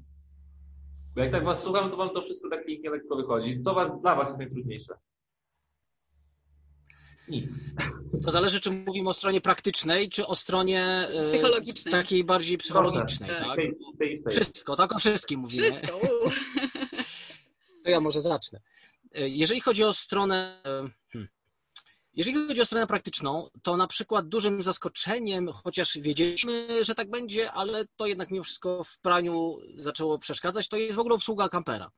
Bo jak tak was słucham, to wam to wszystko tak pięknie lekko wychodzi. Co was, dla was jest najtrudniejsze? Nic. To zależy, czy mówimy o stronie praktycznej, czy o stronie e, Psychologicznej. takiej bardziej psychologicznej. Tak. Tak? Wszystko, tak o wszystkim mówimy. Wszystko. <laughs> To ja może zacznę. E, Jeżeli chodzi o stronę. e, hmm. Jeżeli chodzi o stronę praktyczną, to na przykład dużym zaskoczeniem, chociaż wiedzieliśmy, że tak będzie, ale to jednak mimo wszystko w praniu zaczęło przeszkadzać, to jest w ogóle obsługa kampera.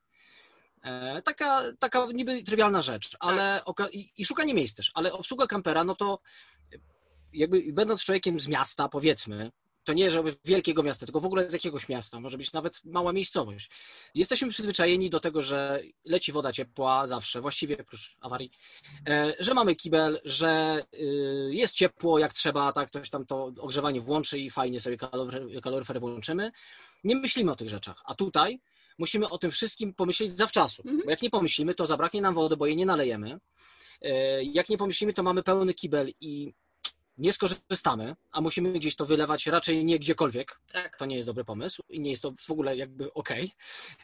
E, Taka, taka niby trywialna rzecz, ale oka- i, i szukanie miejsc też, ale obsługa kampera, no to jakby będąc człowiekiem z miasta, powiedzmy, to nie żeby wielkiego miasta, tylko w ogóle z jakiegoś miasta, może być nawet mała miejscowość. Jesteśmy przyzwyczajeni do tego, że leci woda ciepła zawsze, właściwie oprócz awarii, e, że mamy kibel, że y, jest ciepło jak trzeba, tak, ktoś tam to ogrzewanie włączy i fajnie sobie kaloryfer włączymy. Nie myślimy o tych rzeczach, a tutaj musimy o tym wszystkim pomyśleć zawczasu, Mhm. bo jak nie pomyślimy, to zabraknie nam wody, bo jej nie nalejemy. E, Jak nie pomyślimy, to mamy pełny kibel i nie skorzystamy, a musimy gdzieś to wylewać raczej nie gdziekolwiek, Tak. to nie jest dobry pomysł i nie jest to w ogóle jakby okej.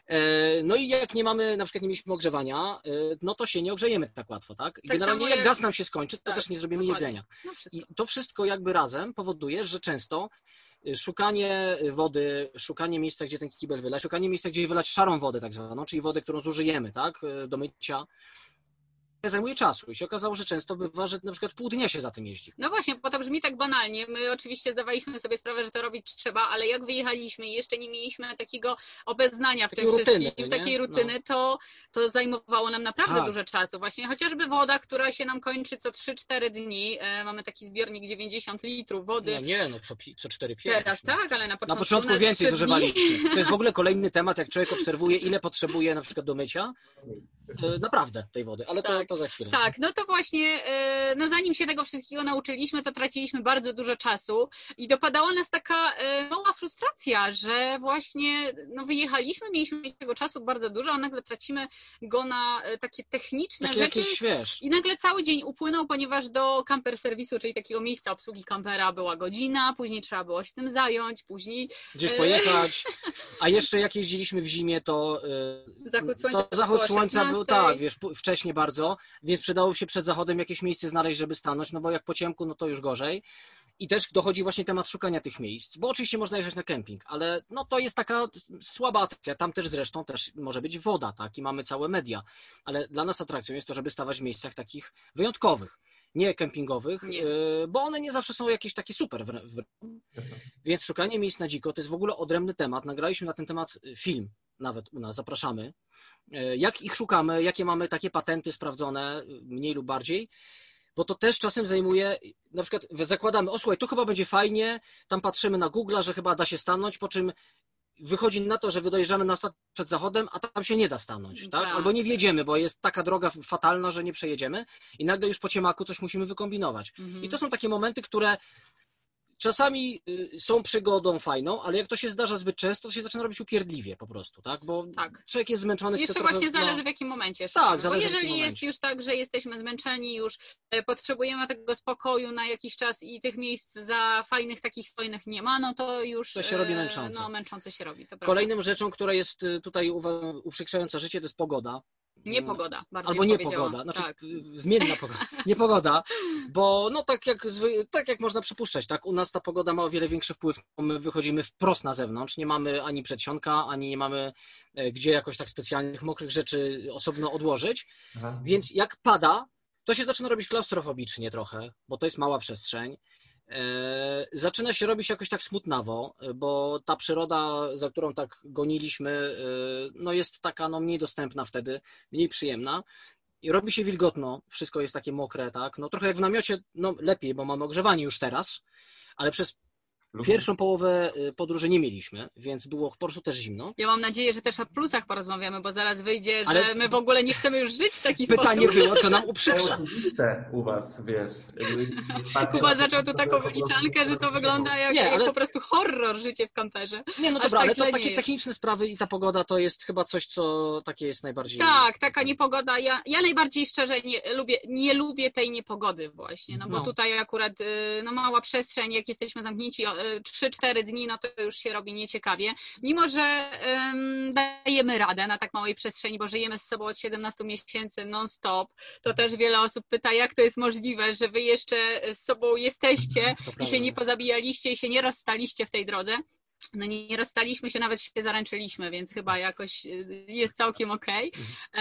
E, No i jak nie mamy, na przykład nie mieliśmy ogrzewania, e, no to się nie ogrzejemy tak łatwo, tak? I Tak Generalnie jak jak- gaz nam się skończy, to Tak, też nie zrobimy dokładnie. jedzenia. No wszystko. I to wszystko jakby razem powoduje, że często szukanie wody, szukanie miejsca, gdzie ten kibel wylać, szukanie miejsca, gdzie wylać szarą wodę tak zwaną, czyli wodę, którą zużyjemy, tak, do mycia, zajmuje czasu. I się okazało, że często bywa, że na przykład pół dnia się za tym jeździ. No właśnie, bo to brzmi tak banalnie. My oczywiście zdawaliśmy sobie sprawę, że to robić trzeba, ale jak wyjechaliśmy i jeszcze nie mieliśmy takiego obeznania w Takiej tym rutyny, wszystkim, nie? takiej No. rutyny, to, to zajmowało nam naprawdę Tak. dużo czasu. Właśnie chociażby woda, która się nam kończy co 3-4 dni. E, mamy taki zbiornik 90 litrów wody. No nie, no co, co 4 Teraz tak, ale na Na początku, początku na więcej trzy dni. zużywaliśmy. <laughs> To jest w ogóle kolejny temat, jak człowiek obserwuje, ile potrzebuje na przykład do mycia, y, naprawdę tej wody, ale Tak. to za chwilę. Tak, no to właśnie, e, no zanim się tego wszystkiego nauczyliśmy, to traciliśmy bardzo dużo czasu i dopadała nas taka e, mała frustracja, że właśnie no wyjechaliśmy, mieliśmy tego czasu bardzo dużo, a nagle tracimy go na e, takie techniczne Takie rzeczy. jakieś, wiesz, I nagle cały dzień upłynął, ponieważ do camper serwisu, czyli takiego miejsca obsługi kampera była godzina, później trzeba było się tym zająć, później gdzieś pojechać, <laughs> a jeszcze jak jeździliśmy w zimie, to, Zachód słońca to zachód słońca był 16. tak, wiesz, pu- wcześnie bardzo, więc przydało się przed zachodem jakieś miejsce znaleźć, żeby stanąć, no bo jak po ciemku, no to już gorzej. I też dochodzi właśnie temat szukania tych miejsc, bo oczywiście można jechać na kemping, ale no to jest taka słaba atrakcja. Tam też zresztą też może być woda, tak, i mamy całe media, ale dla nas atrakcją jest to, żeby stawać w miejscach takich wyjątkowych, nie kempingowych, Nie. y, bo one nie zawsze są jakieś takie super. wr- Więc szukanie miejsc na dziko to jest w ogóle odrębny temat. Nagraliśmy na ten temat film nawet u nas, zapraszamy. E, Jak ich szukamy, jakie mamy takie patenty sprawdzone, mniej lub bardziej, bo to też czasem zajmuje, na przykład zakładamy, o słuchaj, tu chyba będzie fajnie, tam patrzymy na Google, że chyba da się stanąć, po czym wychodzi na to, że wydojeżdżamy na stat przed zachodem, a tam się nie da stanąć, tak? Tak. Albo nie wjedziemy, bo jest taka droga fatalna, że nie przejedziemy i nagle już po ciemaku coś musimy wykombinować. Mhm. I to są takie momenty, które czasami y, są przygodą fajną, ale jak to się zdarza zbyt często, to się zaczyna robić upierdliwie po prostu, tak? Bo Tak. człowiek jest zmęczony, Jeszcze trochę, właśnie no, zależy w jakim momencie. Tak, zależy, Bo w jakim jeżeli jest już tak, że jesteśmy zmęczeni, już e, potrzebujemy tego spokoju na jakiś czas i tych miejsc za fajnych takich spojnych nie ma, no to już To się robi e, męczące. No, męczące się robi. Kolejną rzeczą, która jest y, tutaj uprzykrzająca życie, to jest pogoda. Niepogoda, bardziej Albo niepogoda, znaczy tak. y, zmienna pogoda, <laughs> niepogoda, bo no tak jak, zwy, tak jak można przypuszczać, tak, u nas ta pogoda ma o wiele większy wpływ, bo my wychodzimy wprost na zewnątrz, nie mamy ani przedsionka, ani nie mamy e, gdzie jakoś tak specjalnych mokrych rzeczy osobno odłożyć, Aha. Więc jak pada, to się zaczyna robić klaustrofobicznie trochę, bo to jest mała przestrzeń. E, Zaczyna się robić jakoś tak smutnawo, bo ta przyroda, za którą tak goniliśmy, e, no jest taka no mniej dostępna wtedy, mniej przyjemna. I robi się wilgotno, wszystko jest takie mokre, tak? No trochę jak w namiocie, no lepiej, bo mamy ogrzewanie już teraz, ale przez pierwszą połowę e, podróży nie mieliśmy, więc było po prostu też zimno. Ja mam nadzieję, że też o plusach porozmawiamy, bo zaraz wyjdzie, że Ale- my w ogóle nie chcemy już żyć w taki Pytanie sposób. było, co nam <laughs> To uprzykrza. oczywiste u was, wiesz. Patrzę Kuba zaczął tu taką wyliczankę, że to wygląda jak, Nie, jak ale- po prostu horror życie w kamperze. Nie, no Aż dobra, tak ale to takie jest. techniczne sprawy i ta pogoda to jest chyba coś, co takie jest najbardziej. Tak, taka niepogoda. Ja, ja najbardziej szczerze nie lubię, nie lubię tej niepogody właśnie, no bo No. tutaj akurat y, no mała przestrzeń, jak jesteśmy zamknięci y, 3-4 dni, no to już się robi nieciekawie. Mimo, że em, dajemy radę na tak małej przestrzeni, bo żyjemy z sobą od 17 miesięcy non-stop, to też wiele osób pyta, jak to jest możliwe, że wy jeszcze z sobą jesteście i się nie pozabijaliście i się nie rozstaliście w tej drodze. No nie, rozstaliśmy się, nawet się zaręczyliśmy, więc chyba jakoś y, jest całkiem okej. E,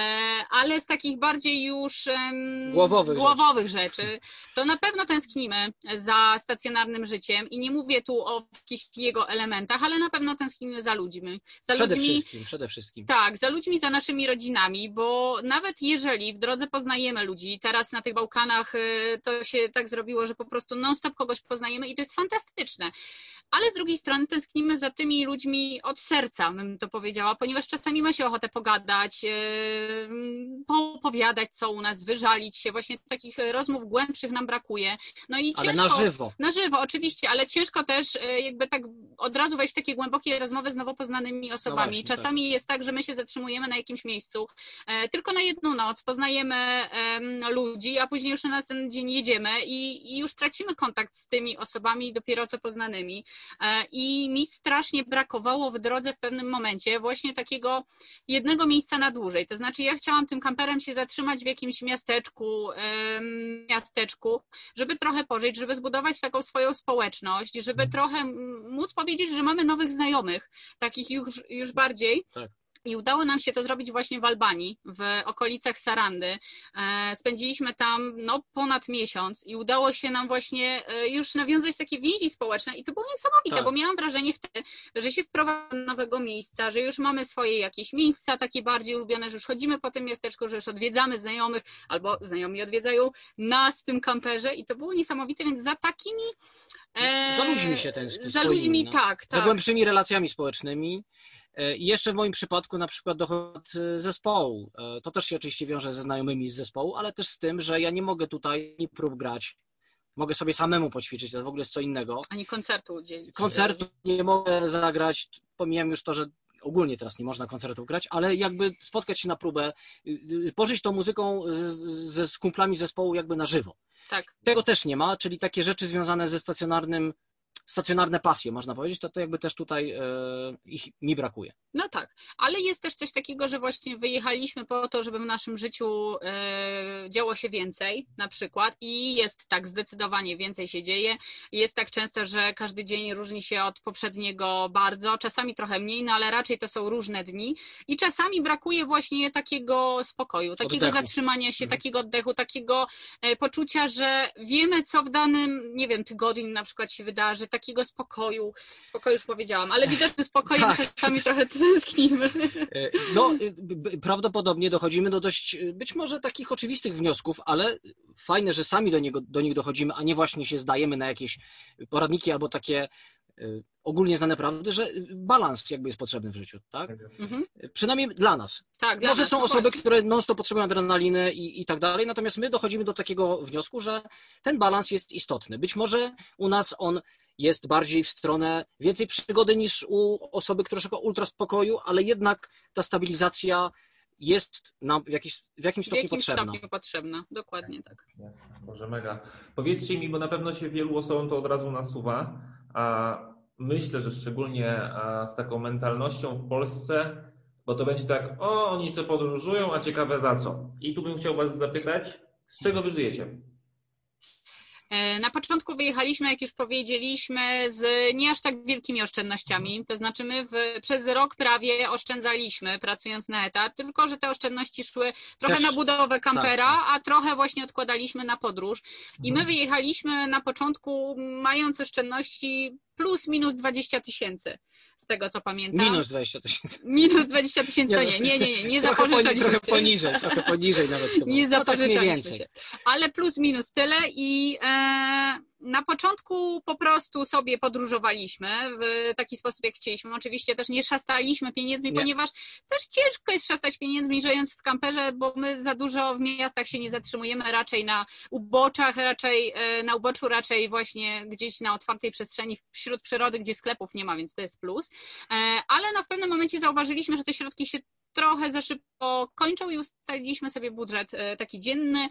Ale z takich bardziej już em, Głowowych głowowych rzeczy. to na pewno tęsknimy za stacjonarnym życiem i nie mówię tu o jego elementach, ale na pewno tęsknimy za ludźmi. Za Przede ludźmi, wszystkim, przede wszystkim. tak, za ludźmi, za naszymi rodzinami, bo nawet jeżeli w drodze poznajemy ludzi, teraz na tych Bałkanach y, to się tak zrobiło, że po prostu non-stop kogoś poznajemy i to jest fantastyczne. Ale z drugiej strony tęsknimy za tymi ludźmi od serca, bym to powiedziała, ponieważ czasami ma się ochotę pogadać, yy, poopowiadać co u nas, wyżalić się. Właśnie takich rozmów głębszych nam brakuje. No i Ale ciężko, na żywo. na żywo, oczywiście, ale ciężko też e, jakby tak od razu wejść w takie głębokie rozmowy z nowo poznanymi osobami. No właśnie, Czasami tak. jest tak, że my się zatrzymujemy na jakimś miejscu e, tylko na jedną noc, poznajemy ludzi, a później już na następny dzień jedziemy i, i już tracimy kontakt z tymi osobami dopiero co poznanymi. I mi strasznie brakowało w drodze w pewnym momencie właśnie takiego jednego miejsca na dłużej. To znaczy, ja chciałam tym kamperem się zatrzymać w jakimś miasteczku, miasteczku, żeby trochę pożyć, żeby zbudować taką swoją społeczność, żeby mhm. trochę móc powiedzieć, że mamy nowych znajomych, takich już, już bardziej. Tak. I udało nam się to zrobić właśnie w Albanii, w okolicach Sarandy. E, spędziliśmy tam no, ponad miesiąc i udało się nam właśnie e, już nawiązać takie więzi społeczne i to było niesamowite, tak. bo miałam wrażenie wtedy, że się wprowadza do nowego miejsca, że już mamy swoje jakieś miejsca takie bardziej ulubione, że już chodzimy po tym miasteczku, że już odwiedzamy znajomych albo znajomi odwiedzają nas w tym kamperze i to było niesamowite, więc za takimi e, za ludźmi się ten Za ludźmi, no. tak, tak. Za głębszymi relacjami społecznymi. E, I jeszcze w moim przypadku na przykład dochód e, zespołu. E, to też się oczywiście wiąże ze znajomymi z zespołu, ale też z tym, że ja nie mogę tutaj prób grać. Mogę sobie samemu poćwiczyć, to w ogóle jest co innego. Ani koncertu udzielić. Koncertu nie mogę zagrać, pomijam już to, że ogólnie teraz nie można koncertów grać, ale jakby spotkać się na próbę, y, y, pożyć tą muzyką ze z kumplami zespołu jakby na żywo. Tak. Tego też nie ma, czyli takie rzeczy związane ze stacjonarnym stacjonarne pasje, można powiedzieć, to, to jakby też tutaj e, ich mi brakuje. No tak, ale jest też coś takiego, że właśnie wyjechaliśmy po to, żeby w naszym życiu e, działo się więcej, na przykład, i jest tak, zdecydowanie więcej się dzieje. Jest tak często, że każdy dzień różni się od poprzedniego bardzo, czasami trochę mniej, no ale raczej to są różne dni i czasami brakuje właśnie takiego spokoju, takiego oddechu. zatrzymania się, mhm. takiego oddechu, takiego e, poczucia, że wiemy, co w danym, nie wiem, tygodniu na przykład się wydarzy, takiego spokoju, spokoju już powiedziałam, ale widocznym spokojem tak. czasami trochę tęsknimy. E, no, y, prawdopodobnie dochodzimy do dość, y, być może takich oczywistych wniosków, ale fajne, że sami do, niego, do nich dochodzimy, a nie właśnie się zdajemy na jakieś poradniki albo takie y, ogólnie znane prawdy, że balans jakby jest potrzebny w życiu, tak? Mhm. Przynajmniej dla nas. Tak, dla Może nas, są osoby, właśnie. które non-stop potrzebują adrenaliny i, i tak dalej, natomiast my dochodzimy do takiego wniosku, że ten balans jest istotny. Być może u nas on jest bardziej w stronę więcej przygody niż u osoby, która szuka ultra spokoju, ale jednak ta stabilizacja jest nam w, jakiś, w jakimś stopniu w jakimś potrzebna. stopniu potrzebna, dokładnie tak. Jasne, może mega. Powiedzcie mi, bo na pewno się wielu osobom to od razu nasuwa, a myślę, że szczególnie z taką mentalnością w Polsce, bo to będzie tak, o, oni sobie podróżują, a ciekawe za co. I tu bym chciał Was zapytać, z czego Wy żyjecie? E, na początku wyjechaliśmy, jak już powiedzieliśmy, z nie aż tak wielkimi oszczędnościami. To znaczy, my w, przez rok prawie oszczędzaliśmy, pracując na etat, tylko że te oszczędności szły trochę Też, na budowę kampera, tak, tak. a trochę właśnie odkładaliśmy na podróż. I my mhm. wyjechaliśmy na początku, mając oszczędności plus minus 20 tysięcy, z tego co pamiętam. Minus 20 tysięcy. Minus 20 tysięcy to nie, nie, nie, nie, <laughs> nie zapożyczaliśmy trochę, poniżej, trochę poniżej nawet chyba. Nie zapożyczaliśmy no tak się. Ale plus minus tyle i e, na początku po prostu sobie podróżowaliśmy w taki sposób, jak chcieliśmy. Oczywiście też nie szastaliśmy pieniędzmi, nie. ponieważ też ciężko jest szastać pieniędzmi, żyjąc w kamperze, bo my za dużo w miastach się nie zatrzymujemy, raczej na uboczach, raczej e, na uboczu, raczej właśnie gdzieś na otwartej przestrzeni wśród przyrody, gdzie sklepów nie ma, więc to jest plus. E, ale no w pewnym momencie zauważyliśmy, że te środki się trochę za szybko kończą i ustaliliśmy sobie budżet e, taki dzienny,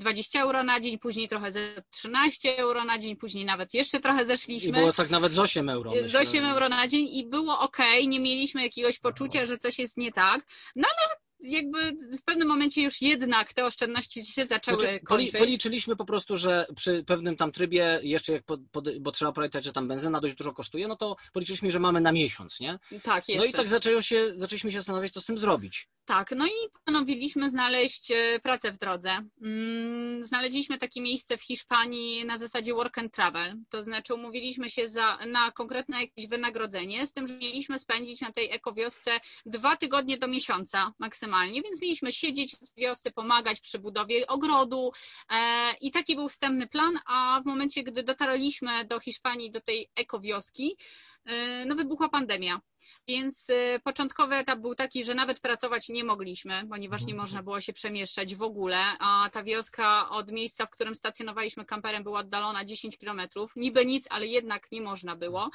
20 euro na dzień, później trochę ze 13 euro na dzień, później nawet jeszcze trochę zeszliśmy. I było tak nawet z 8 euro. Myślę. Z 8 euro na dzień i było ok, nie mieliśmy jakiegoś poczucia, że coś jest nie tak, no ale jakby w pewnym momencie już jednak te oszczędności się zaczęły znaczy, kończyć. Policzyliśmy po prostu, że przy pewnym tam trybie, jeszcze jak pod, pod, bo trzeba pamiętać, że tam benzyna dość dużo kosztuje, no to policzyliśmy, że mamy na miesiąc, nie? Tak, jeszcze. No i tak zaczęło się, zaczęliśmy się zastanawiać, co z tym zrobić. Tak, no i postanowiliśmy znaleźć e, pracę w drodze. Mm, znaleźliśmy takie miejsce w Hiszpanii na zasadzie work and travel, to znaczy umówiliśmy się za, na konkretne jakieś wynagrodzenie, z tym, że mieliśmy spędzić na tej ekowiosce dwa tygodnie do miesiąca maksymalnie, więc mieliśmy siedzieć w wiosce, pomagać przy budowie ogrodu e, i taki był wstępny plan, a w momencie, gdy dotarliśmy do Hiszpanii, do tej ekowioski, e, no wybuchła pandemia. Więc y, początkowy etap był taki, że nawet pracować nie mogliśmy, ponieważ nie mhm. można było się przemieszczać w ogóle, a ta wioska od miejsca, w którym stacjonowaliśmy kamperem była oddalona 10 kilometrów. Niby nic, ale jednak nie można było.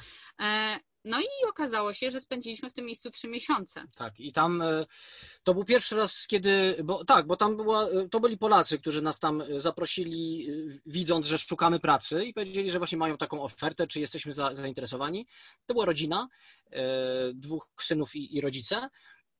No i okazało się, że spędziliśmy w tym miejscu trzy miesiące. Tak, i tam e, to był pierwszy raz, kiedy, bo tak, bo tam była, e, to byli Polacy, którzy nas tam e, zaprosili, widząc, że szukamy pracy i powiedzieli, że właśnie mają taką ofertę, czy jesteśmy za, zainteresowani. To była rodzina, dwóch synów i, i rodzice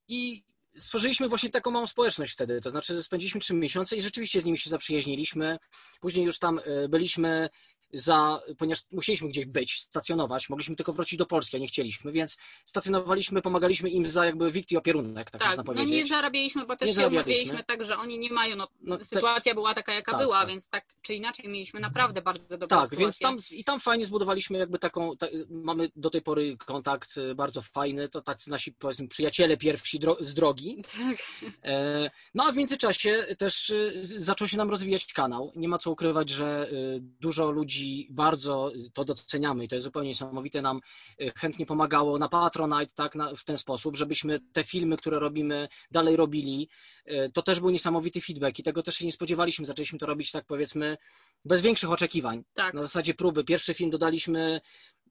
i stworzyliśmy właśnie taką małą społeczność wtedy, to znaczy spędziliśmy trzy miesiące i rzeczywiście z nimi się zaprzyjaźniliśmy. Później już tam byliśmy za, ponieważ musieliśmy gdzieś być, stacjonować, mogliśmy tylko wrócić do Polski, a nie chcieliśmy, więc stacjonowaliśmy, pomagaliśmy im za jakby wikt i opierunek, tak, tak można powiedzieć. No nie zarabialiśmy, bo też nie się umawialiśmy tak, że oni nie mają, no, no sytuacja te... była taka, jaka tak, była, tak. więc tak czy inaczej mieliśmy naprawdę bardzo dobrą tak, sytuację. Więc tam, i tam fajnie zbudowaliśmy jakby taką, ta, mamy do tej pory kontakt y, bardzo fajny, to tacy nasi powiedzmy przyjaciele pierwsi dro z drogi. Tak. E, no a w międzyczasie też y, zaczął się nam rozwijać kanał. Nie ma co ukrywać, że y, dużo ludzi ludzi bardzo to doceniamy i to jest zupełnie niesamowite. Nam e, chętnie pomagało na Patronite tak, na, w ten sposób, żebyśmy te filmy, które robimy, dalej robili. E, to też był niesamowity feedback i tego też się nie spodziewaliśmy. Zaczęliśmy to robić, tak powiedzmy, bez większych oczekiwań. Tak. Na zasadzie próby. Pierwszy film dodaliśmy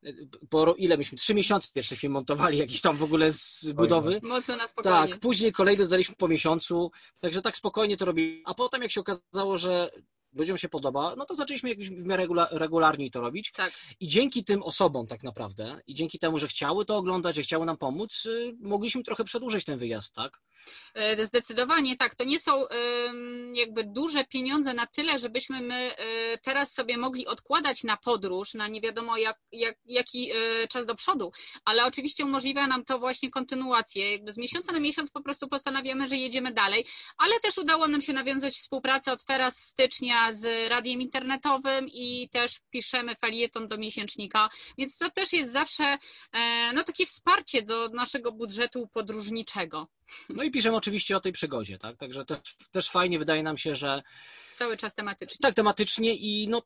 e, po ile myśmy, trzy miesiące pierwszy film montowali, jakiś tam w ogóle z budowy. Mocno na spokojnie. Tak, później kolejny dodaliśmy po miesiącu, także tak spokojnie to robili. A potem jak się okazało, że ludziom się podoba, no to zaczęliśmy jakoś w miarę regularniej to robić. Tak. I dzięki tym osobom tak naprawdę, i dzięki temu, że chciały to oglądać, że chciały nam pomóc, y, mogliśmy trochę przedłużyć ten wyjazd, tak? E, zdecydowanie tak. To nie są jakby duże pieniądze na tyle, żebyśmy my e, teraz sobie mogli odkładać na podróż, na nie wiadomo jak, jak, jaki e, czas do przodu, ale oczywiście umożliwia nam to właśnie kontynuację. Jakby z miesiąca na miesiąc po prostu postanawiamy, że jedziemy dalej, ale też udało nam się nawiązać współpracę od teraz stycznia z radiem internetowym i też piszemy felieton do miesięcznika, więc to też jest zawsze no, takie wsparcie do naszego budżetu podróżniczego. No i piszemy oczywiście o tej przygodzie, tak? Także też, też fajnie wydaje nam się, że cały czas tematycznie. Tak, tematycznie i no,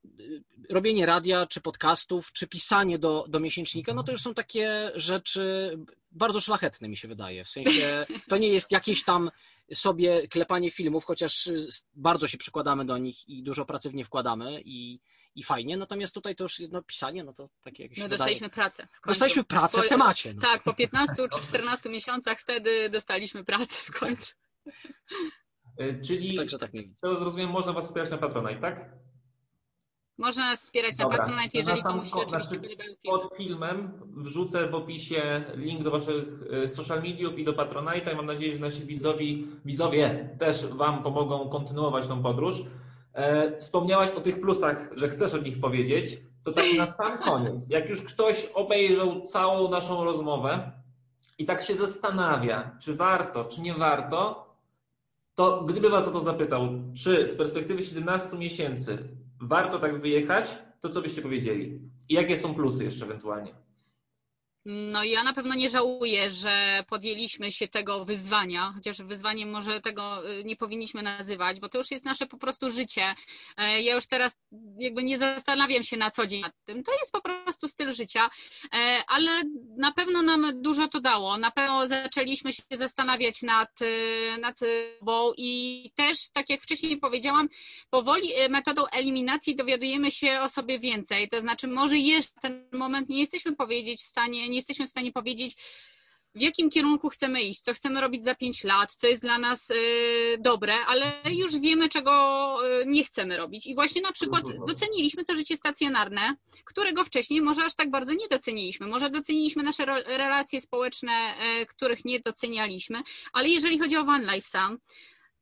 robienie radia, czy podcastów, czy pisanie do, do miesięcznika, no to już są takie rzeczy bardzo szlachetne, mi się wydaje. W sensie to nie jest jakieś tam sobie klepanie filmów, chociaż bardzo się przykładamy do nich i dużo pracy w nie wkładamy i, i fajnie, natomiast tutaj to już no, pisanie, no to takie jakieś. No dostaliśmy wydaje... pracę. Dostaliśmy pracę po, w temacie. No. Tak, po 15 czy 14 miesiącach wtedy dostaliśmy pracę w końcu. E, czyli, Także tak nie to zrozumiem, można Was wspierać na Patronite, tak? Można nas wspierać Dobra. na Patronite, jeżeli na komuś oczywiście znaczy, Pod filmem wrzucę w opisie link do Waszych e, social mediów i do Patronite i mam nadzieję, że nasi widzowie, widzowie też Wam pomogą kontynuować tą podróż. E, wspomniałaś o tych plusach, że chcesz o nich powiedzieć. To tak na sam <laughs> koniec, jak już ktoś obejrzał całą naszą rozmowę i tak się zastanawia, czy warto, czy nie warto, to gdyby Was o to zapytał, czy z perspektywy 17 miesięcy warto tak wyjechać, to co byście powiedzieli? I jakie są plusy jeszcze ewentualnie? No ja na pewno nie żałuję, że podjęliśmy się tego wyzwania, chociaż wyzwaniem może tego y, nie powinniśmy nazywać, bo to już jest nasze po prostu życie. E, ja już teraz jakby nie zastanawiam się na co dzień nad tym. To jest po prostu styl życia, e, ale na pewno nam dużo to dało. Na pewno zaczęliśmy się zastanawiać nad, y, nad bo i też, tak jak wcześniej powiedziałam, powoli y, metodą eliminacji dowiadujemy się o sobie więcej. To znaczy może jeszcze ten moment nie jesteśmy powiedzieć w stanie, nie jesteśmy w stanie powiedzieć, w jakim kierunku chcemy iść, co chcemy robić za pięć lat, co jest dla nas y, dobre, ale już wiemy, czego y, nie chcemy robić. I właśnie na przykład doceniliśmy to życie stacjonarne, którego wcześniej może aż tak bardzo nie doceniliśmy. Może doceniliśmy nasze relacje społeczne, y, których nie docenialiśmy, ale jeżeli chodzi o Van Life Sam,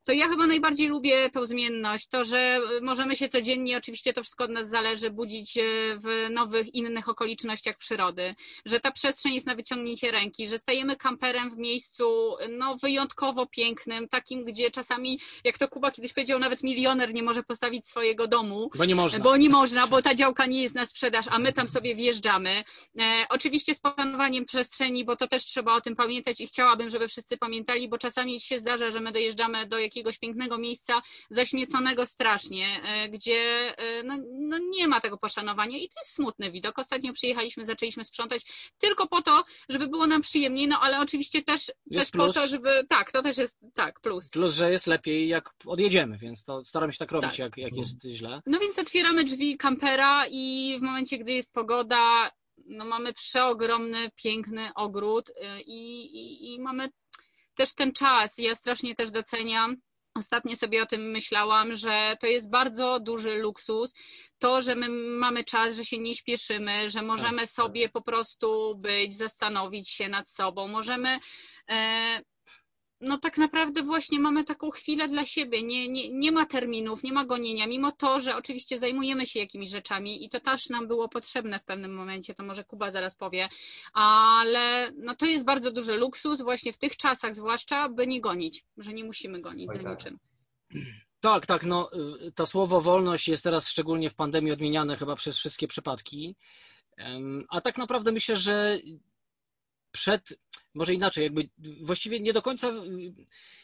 to ja chyba najbardziej lubię tą zmienność, to, że możemy się codziennie, oczywiście to wszystko od nas zależy, budzić e, w nowych, innych okolicznościach przyrody, że ta przestrzeń jest na wyciągnięcie ręki, że stajemy kamperem w miejscu no, wyjątkowo pięknym, takim, gdzie czasami, jak to Kuba kiedyś powiedział, nawet milioner nie może postawić swojego domu. Bo nie można. Bo nie można, bo ta działka nie jest na sprzedaż, a my tam sobie wjeżdżamy. E, oczywiście z planowaniem przestrzeni, bo to też trzeba o tym pamiętać i chciałabym, żeby wszyscy pamiętali, bo czasami się zdarza, że my dojeżdżamy do jakiegoś jakiegoś pięknego miejsca zaśmieconego strasznie, e, gdzie e, no, no nie ma tego poszanowania i to jest smutny widok. Ostatnio przyjechaliśmy, zaczęliśmy sprzątać tylko po to, żeby było nam przyjemniej, no ale oczywiście też, też po to, żeby, tak, to też jest, tak, plus. Plus, że jest lepiej jak odjedziemy, więc to staram się tak robić, tak. Jak, jak jest źle. No więc otwieramy drzwi kampera i w momencie, gdy jest pogoda, no mamy przeogromny, piękny ogród y, i, i, i mamy też ten czas. Ja strasznie też doceniam Ostatnio sobie o tym myślałam, że to jest bardzo duży luksus. To, że my mamy czas, że się nie śpieszymy, że możemy tak, sobie tak. po prostu być, zastanowić się nad sobą, możemy e, no tak naprawdę właśnie mamy taką chwilę dla siebie. Nie, nie, nie ma terminów, nie ma gonienia, mimo to, że oczywiście zajmujemy się jakimiś rzeczami i to też nam było potrzebne w pewnym momencie, to może Kuba zaraz powie, ale no to jest bardzo duży luksus właśnie w tych czasach zwłaszcza, by nie gonić, że nie musimy gonić Oj, za tak. niczym. Tak, tak, no to słowo wolność jest teraz szczególnie w pandemii odmieniane chyba przez wszystkie przypadki, a tak naprawdę myślę, że przed, może inaczej, jakby właściwie nie do końca,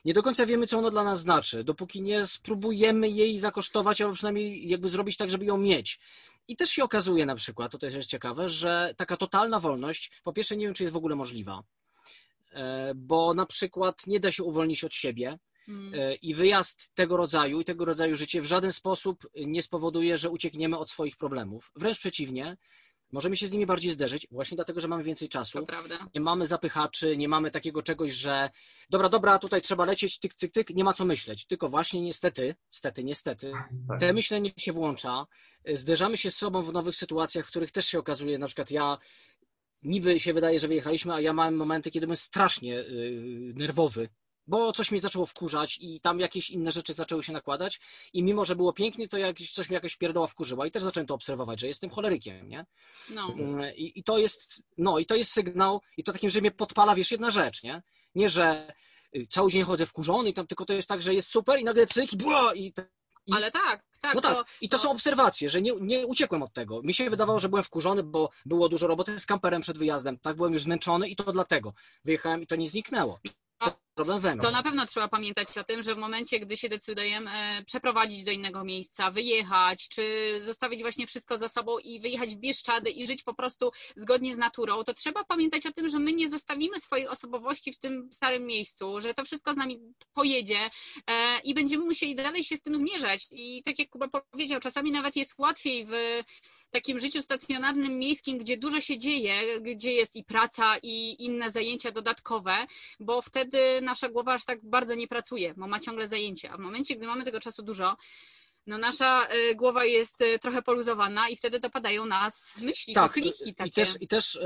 nie do końca wiemy, co ono dla nas znaczy, dopóki nie spróbujemy jej zakosztować, albo przynajmniej jakby zrobić tak, żeby ją mieć. I też się okazuje na przykład, to też jest ciekawe, że taka totalna wolność, po pierwsze nie wiem, czy jest w ogóle możliwa, e, bo na przykład nie da się uwolnić od siebie, e, i wyjazd tego rodzaju i tego rodzaju życie w żaden sposób nie spowoduje, że uciekniemy od swoich problemów. Wręcz przeciwnie, Możemy się z nimi bardziej zderzyć, właśnie dlatego, że mamy więcej czasu. Nie mamy zapychaczy, nie mamy takiego czegoś, że dobra, dobra, tutaj trzeba lecieć, tyk, tyk, tyk, nie ma co myśleć. Tylko właśnie niestety, niestety, niestety, tak. te myślenie się włącza. Zderzamy się z sobą w nowych sytuacjach, w których też się okazuje, na przykład ja niby się wydaje, że wyjechaliśmy, a ja miałem momenty, kiedy byłem strasznie yy, nerwowy, bo coś mnie zaczęło wkurzać i tam jakieś inne rzeczy zaczęły się nakładać i mimo, że było pięknie, to jakieś, coś mnie jakaś pierdoła wkurzyła i też zacząłem to obserwować, że jestem cholerykiem, nie? No. Mm, I, I, to jest, no i to jest sygnał i to takim, że mnie podpala, wiesz, jedna rzecz, nie? Nie, że y, cały dzień chodzę wkurzony i tam, tylko to jest tak, że jest super i nagle cyk i bła i i, Ale tak, tak. No tak, to, i to, to, są obserwacje, że nie, nie uciekłem od tego. Mi się wydawało, że byłem wkurzony, bo było dużo roboty z kamperem przed wyjazdem. Tak, byłem już zmęczony i to dlatego. Wyjechałem i to nie zniknęło. To na pewno trzeba pamiętać o tym, że w momencie, gdy się decydujemy e, przeprowadzić do innego miejsca, wyjechać, czy zostawić właśnie wszystko za sobą i wyjechać w Bieszczady i żyć po prostu zgodnie z naturą, to trzeba pamiętać o tym, że my nie zostawimy swojej osobowości w tym starym miejscu, że to wszystko z nami pojedzie e, i będziemy musieli dalej się z tym zmierzać. I tak jak Kuba powiedział, czasami nawet jest łatwiej w takim życiu stacjonarnym, miejskim, gdzie dużo się dzieje, gdzie jest i praca, i inne zajęcia dodatkowe, bo wtedy nasza głowa aż tak bardzo nie pracuje, bo ma ciągle zajęcia. A w momencie, gdy mamy tego czasu dużo, no nasza y, głowa jest y, trochę poluzowana i wtedy dopadają nas myśli, tak, pochliki takie. I też, i też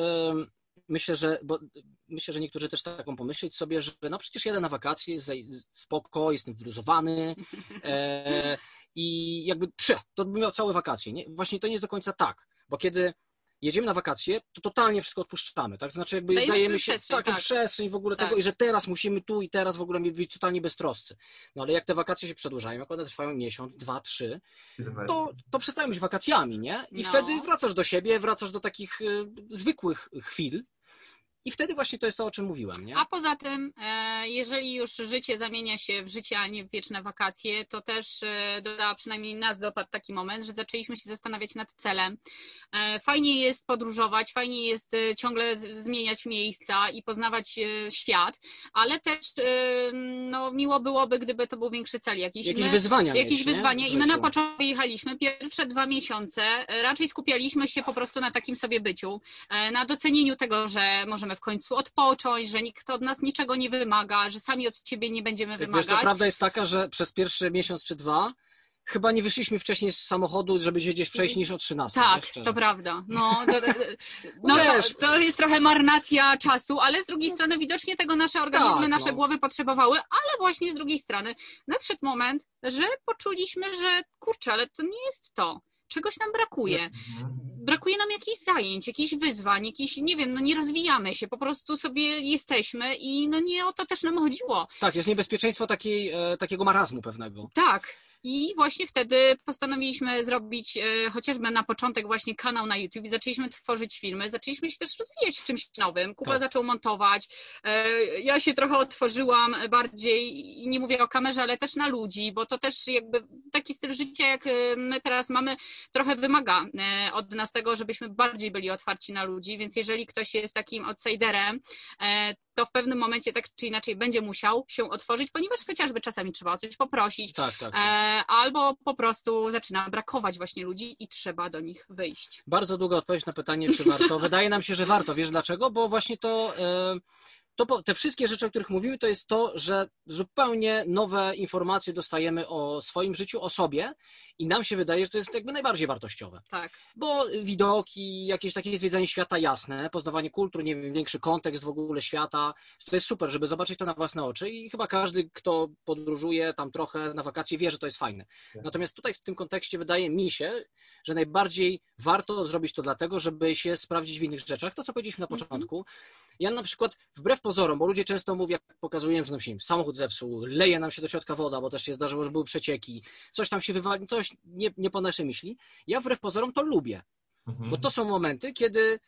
myślę, że bo myślę, że niektórzy też taką pomyśleć sobie, że no przecież jadę na wakacje, jest spoko, jestem wyluzowany, <laughs> e, i jakby psze, to bym miał całe wakacje. Nie? Właśnie to nie jest do końca tak, bo kiedy jedziemy na wakacje, to totalnie wszystko odpuszczamy, tak? To znaczy jakby dajemy, dajemy się taką tak. przestrzeń w ogóle tak. tego i że teraz musimy tu i teraz w ogóle być totalnie beztroscy. No ale jak te wakacje się przedłużają, jak one trwają miesiąc, dwa, trzy, to, to przestają być wakacjami, nie? I no. wtedy wracasz do siebie, wracasz do takich y, zwykłych chwil, i wtedy właśnie to jest to, o czym mówiłem. Nie? A poza tym, e, jeżeli już życie zamienia się w życie, a nie w wieczne wakacje, to też e, dodała przynajmniej nas dopadł taki moment, że zaczęliśmy się zastanawiać nad celem. E, fajnie jest podróżować, fajnie jest ciągle zmieniać miejsca i poznawać świat, ale też no, miło byłoby, gdyby to był większy cel. Jakiś, jakieś my, wyzwania. Jakieś mieć, wyzwania. I my na początku jechaliśmy, pierwsze dwa miesiące raczej skupialiśmy się po prostu na takim sobie byciu, na docenieniu tego, że możemy w końcu odpocząć, że nikt od nas niczego nie wymaga, że sami od siebie nie będziemy wymagać. Wiesz, to prawda jest taka, że przez pierwszy miesiąc czy dwa chyba nie wyszliśmy wcześniej z samochodu, żeby się gdzieś przejść niż o 13. Tak, to prawda. No, <laughs> to, no to, to, jest trochę marnacja czasu, ale z drugiej strony widocznie tego nasze organizmy, tak, nasze no. głowy potrzebowały, ale właśnie z drugiej strony nadszedł moment, że poczuliśmy, że kurczę, ale to nie jest to czegoś nam brakuje. Brakuje nam jakichś zajęć, jakichś wyzwań, jakichś, nie wiem, no nie rozwijamy się, po prostu sobie jesteśmy i no nie o to też nam chodziło. Tak, jest niebezpieczeństwo takiej, e, takiego marazmu pewnego. Tak, i właśnie wtedy postanowiliśmy zrobić e, chociażby na początek właśnie kanał na YouTube i zaczęliśmy tworzyć filmy, zaczęliśmy się też rozwijać w czymś nowym. Kuba tak. zaczął montować. E, ja się trochę otworzyłam bardziej, nie mówię o kamerze, ale też na ludzi, bo to też jakby taki styl życia, jak e, my teraz mamy, trochę wymaga od nas tego, żebyśmy bardziej byli otwarci na ludzi, więc jeżeli ktoś jest takim outsiderem, to w pewnym momencie tak czy inaczej będzie musiał się otworzyć, ponieważ chociażby czasami trzeba o coś poprosić, Tak, tak. e, albo po prostu zaczyna brakować właśnie ludzi i trzeba do nich wyjść. Bardzo długa odpowiedź na pytanie, czy warto. <laughs> Wydaje nam się, że warto. Wiesz dlaczego? Bo właśnie to, e, to po- te wszystkie rzeczy, o których mówimy, to jest to, że zupełnie nowe informacje dostajemy o swoim życiu, o sobie i nam się wydaje, że to jest jakby najbardziej wartościowe. Tak. Bo widoki, jakieś takie zwiedzanie świata jasne, poznawanie kultur, nie wiem, większy kontekst w ogóle świata, to jest super, żeby zobaczyć to na własne oczy i chyba każdy, kto podróżuje tam trochę na wakacje, wie, że to jest fajne. Natomiast tutaj w tym kontekście wydaje mi się, że najbardziej warto zrobić to dlatego, żeby się sprawdzić w innych rzeczach. To, co powiedzieliśmy na Mhm. początku. Ja na przykład, wbrew pozorom, bo ludzie często mówią, jak pokazuję, że nam się samochód zepsuł, leje nam się do środka woda, bo też się zdarzyło, że były przecieki, coś tam się wywali, coś nie, nie po naszej myśli. Ja wbrew pozorom to lubię. Mhm. Bo to są momenty, kiedy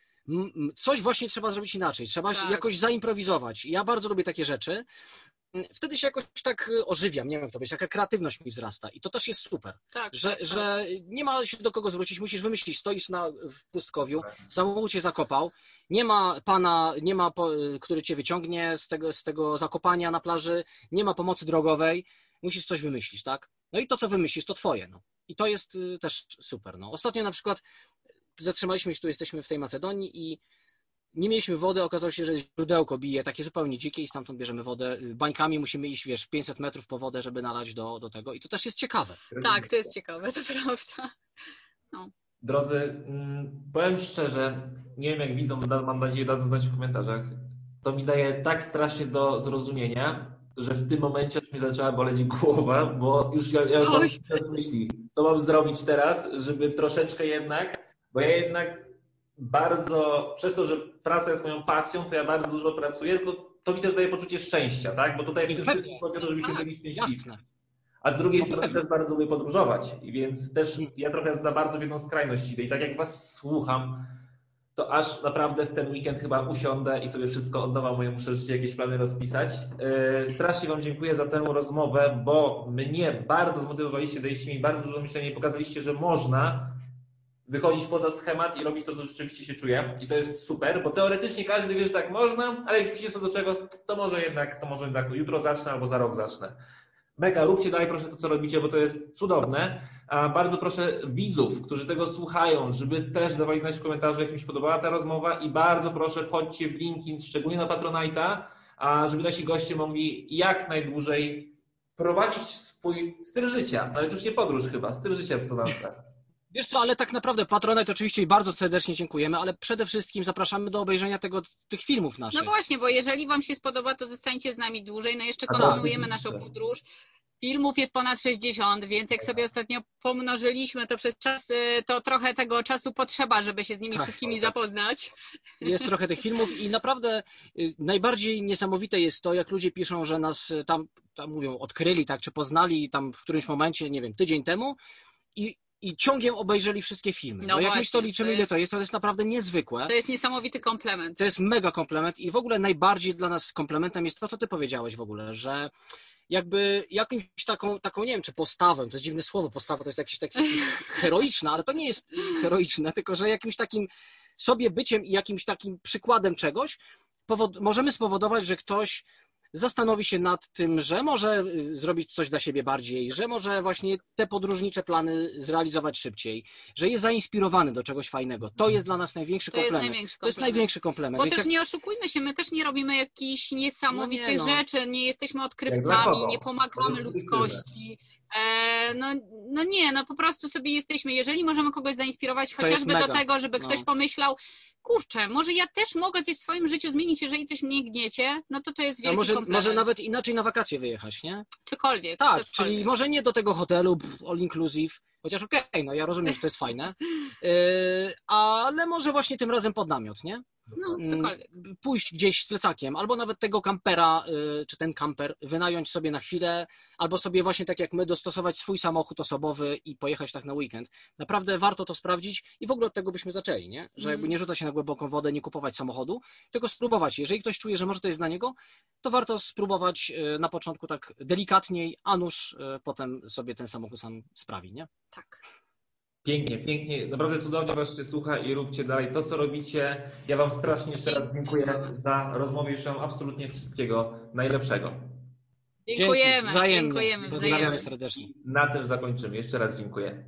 coś właśnie trzeba zrobić inaczej, trzeba Tak. jakoś zaimprowizować. Ja bardzo lubię takie rzeczy. Wtedy się jakoś tak y, ożywiam, nie wiem jak to powiedzieć, taka kreatywność mi wzrasta i to też jest super, Tak, że, tak, tak. że nie ma się do kogo zwrócić, musisz wymyślić, stoisz na, w pustkowiu, samochód cię zakopał, nie ma pana, nie ma, po- y, który cię wyciągnie z tego, z tego zakopania na plaży, nie ma pomocy drogowej, musisz coś wymyślić, tak? No i to, co wymyślisz, to twoje, no. I to jest y, też super, no. Ostatnio na przykład zatrzymaliśmy się, tu jesteśmy w tej Macedonii i nie mieliśmy wody, okazało się, że źródełko bije, takie zupełnie dzikie i stamtąd bierzemy wodę. Bańkami musimy iść, wiesz, 500 metrów po wodę, żeby nalać do, do tego i to też jest ciekawe. tak, to jest ciekawe, to prawda. Drodzy, mm, powiem szczerze, nie wiem jak widzą, mam nadzieję dadzą znać w komentarzach. To mi daje tak strasznie do zrozumienia, że w tym momencie aż mi zaczęła boleć głowa, bo już ja, ja już mam myśli, co mam zrobić teraz, żeby troszeczkę jednak, bo ja jednak bardzo, przez to, że praca jest moją pasją, to ja bardzo dużo pracuję, to, to mi też daje poczucie szczęścia, tak? Bo tutaj w tym wszystkim chodzi o to, żebyśmy Tak, byli szczęśliwi. Jasne. A z drugiej No strony pewnie. też bardzo lubię podróżować, więc też Mm. ja trochę za bardzo w jedną skrajność idę. I tak jak was słucham, to aż naprawdę w ten weekend chyba usiądę i sobie wszystko od nowa moje muszę życie, jakieś plany rozpisać. Yy, Strasznie wam dziękuję za tę rozmowę, bo mnie bardzo zmotywowaliście, daliście mi bardzo dużo myślenia i pokazaliście, że można wychodzić poza schemat i robić to, co rzeczywiście się czuje. I to jest super, bo teoretycznie każdy wie, że tak można, ale jak przyjdzie co do czego, to może jednak, to może jednak jutro zacznę albo za rok zacznę. Mega, róbcie dalej proszę to, co robicie, bo to jest cudowne. A bardzo proszę widzów, którzy tego słuchają, żeby też dawali znać w komentarzu, jak mi się podobała ta rozmowa i bardzo proszę wchodźcie w linki, szczególnie na Patronite'a, żeby nasi goście mogli jak najdłużej prowadzić swój styl życia. Nawet już nie podróż chyba, styl życia to nazwę. Wiesz co, ale tak naprawdę Patronite oczywiście bardzo serdecznie dziękujemy, ale przede wszystkim zapraszamy do obejrzenia tego, tych filmów naszych. No właśnie, bo jeżeli Wam się spodoba, to zostańcie z nami dłużej. No jeszcze to kontynuujemy naszą podróż. Filmów jest ponad 60, więc jak sobie ostatnio pomnożyliśmy to przez czas, y, to trochę tego czasu potrzeba, żeby się z nimi Tak. wszystkimi zapoznać. Jest trochę tych filmów i naprawdę y, najbardziej niesamowite jest to, jak ludzie piszą, że nas y, tam, tam mówią, odkryli, tak, czy poznali tam w którymś momencie, nie wiem, tydzień temu i, i ciągiem obejrzeli wszystkie filmy. No No, jak właśnie, to liczymy, to ile jest- to jest, to jest naprawdę niezwykłe. To jest niesamowity komplement. To jest mega komplement i w ogóle najbardziej dla nas komplementem jest to, co ty powiedziałeś w ogóle, że jakby jakąś taką, taką nie wiem, czy postawę, to jest dziwne słowo, postawa to jest jakieś takie <laughs> heroiczne, ale to nie jest heroiczne, tylko że jakimś takim sobie byciem i jakimś takim przykładem czegoś powod- możemy spowodować, że ktoś zastanowi się nad tym, że może y, zrobić coś dla siebie bardziej, że może właśnie te podróżnicze plany zrealizować szybciej, że jest zainspirowany do czegoś fajnego. To jest dla nas największy To jest komplement. największy To jest komplement. największy komplement. Bo Więc też jak- nie oszukujmy się, my też nie robimy jakichś niesamowitych No nie, no. rzeczy, nie jesteśmy odkrywcami, nie pomagamy jest ludzkości. E, no, no nie, no po prostu sobie jesteśmy, jeżeli możemy kogoś zainspirować jest chociażby do tego, żeby No. ktoś pomyślał, kurczę, może ja też mogę coś w swoim życiu zmienić, jeżeli coś mnie gniecie, no to to jest A wielki może, komplement. może nawet inaczej na wakacje wyjechać, nie? Cokolwiek. Tak, cokolwiek. czyli może nie do tego hotelu all inclusive, chociaż okej, no ja rozumiem, że to jest fajne, yy, <laughs> ale może właśnie tym razem pod namiot, nie? No, Mm, cokolwiek. Pójść gdzieś z plecakiem, albo nawet tego kampera, yy, czy ten kamper wynająć sobie na chwilę, albo sobie właśnie tak jak my dostosować swój samochód osobowy i pojechać tak na weekend. Naprawdę warto to sprawdzić i w ogóle od tego byśmy zaczęli, nie? Że jakby Mm. nie rzucać się na głęboką wodę, nie kupować samochodu, tylko spróbować. Jeżeli ktoś czuje, że może to jest dla niego, to warto spróbować yy, na początku tak delikatniej, a nuż yy, potem sobie ten samochód sam sprawi, nie? Tak. Pięknie, pięknie. Naprawdę cudownie Was się słucha i róbcie dalej to, co robicie. Ja Wam strasznie jeszcze raz dziękuję za rozmowę i życzę absolutnie wszystkiego najlepszego. Dziękujemy, Dzięki, wzajemnie. dziękujemy, Pozdrawiamy serdecznie. Na tym zakończymy. Jeszcze raz dziękuję.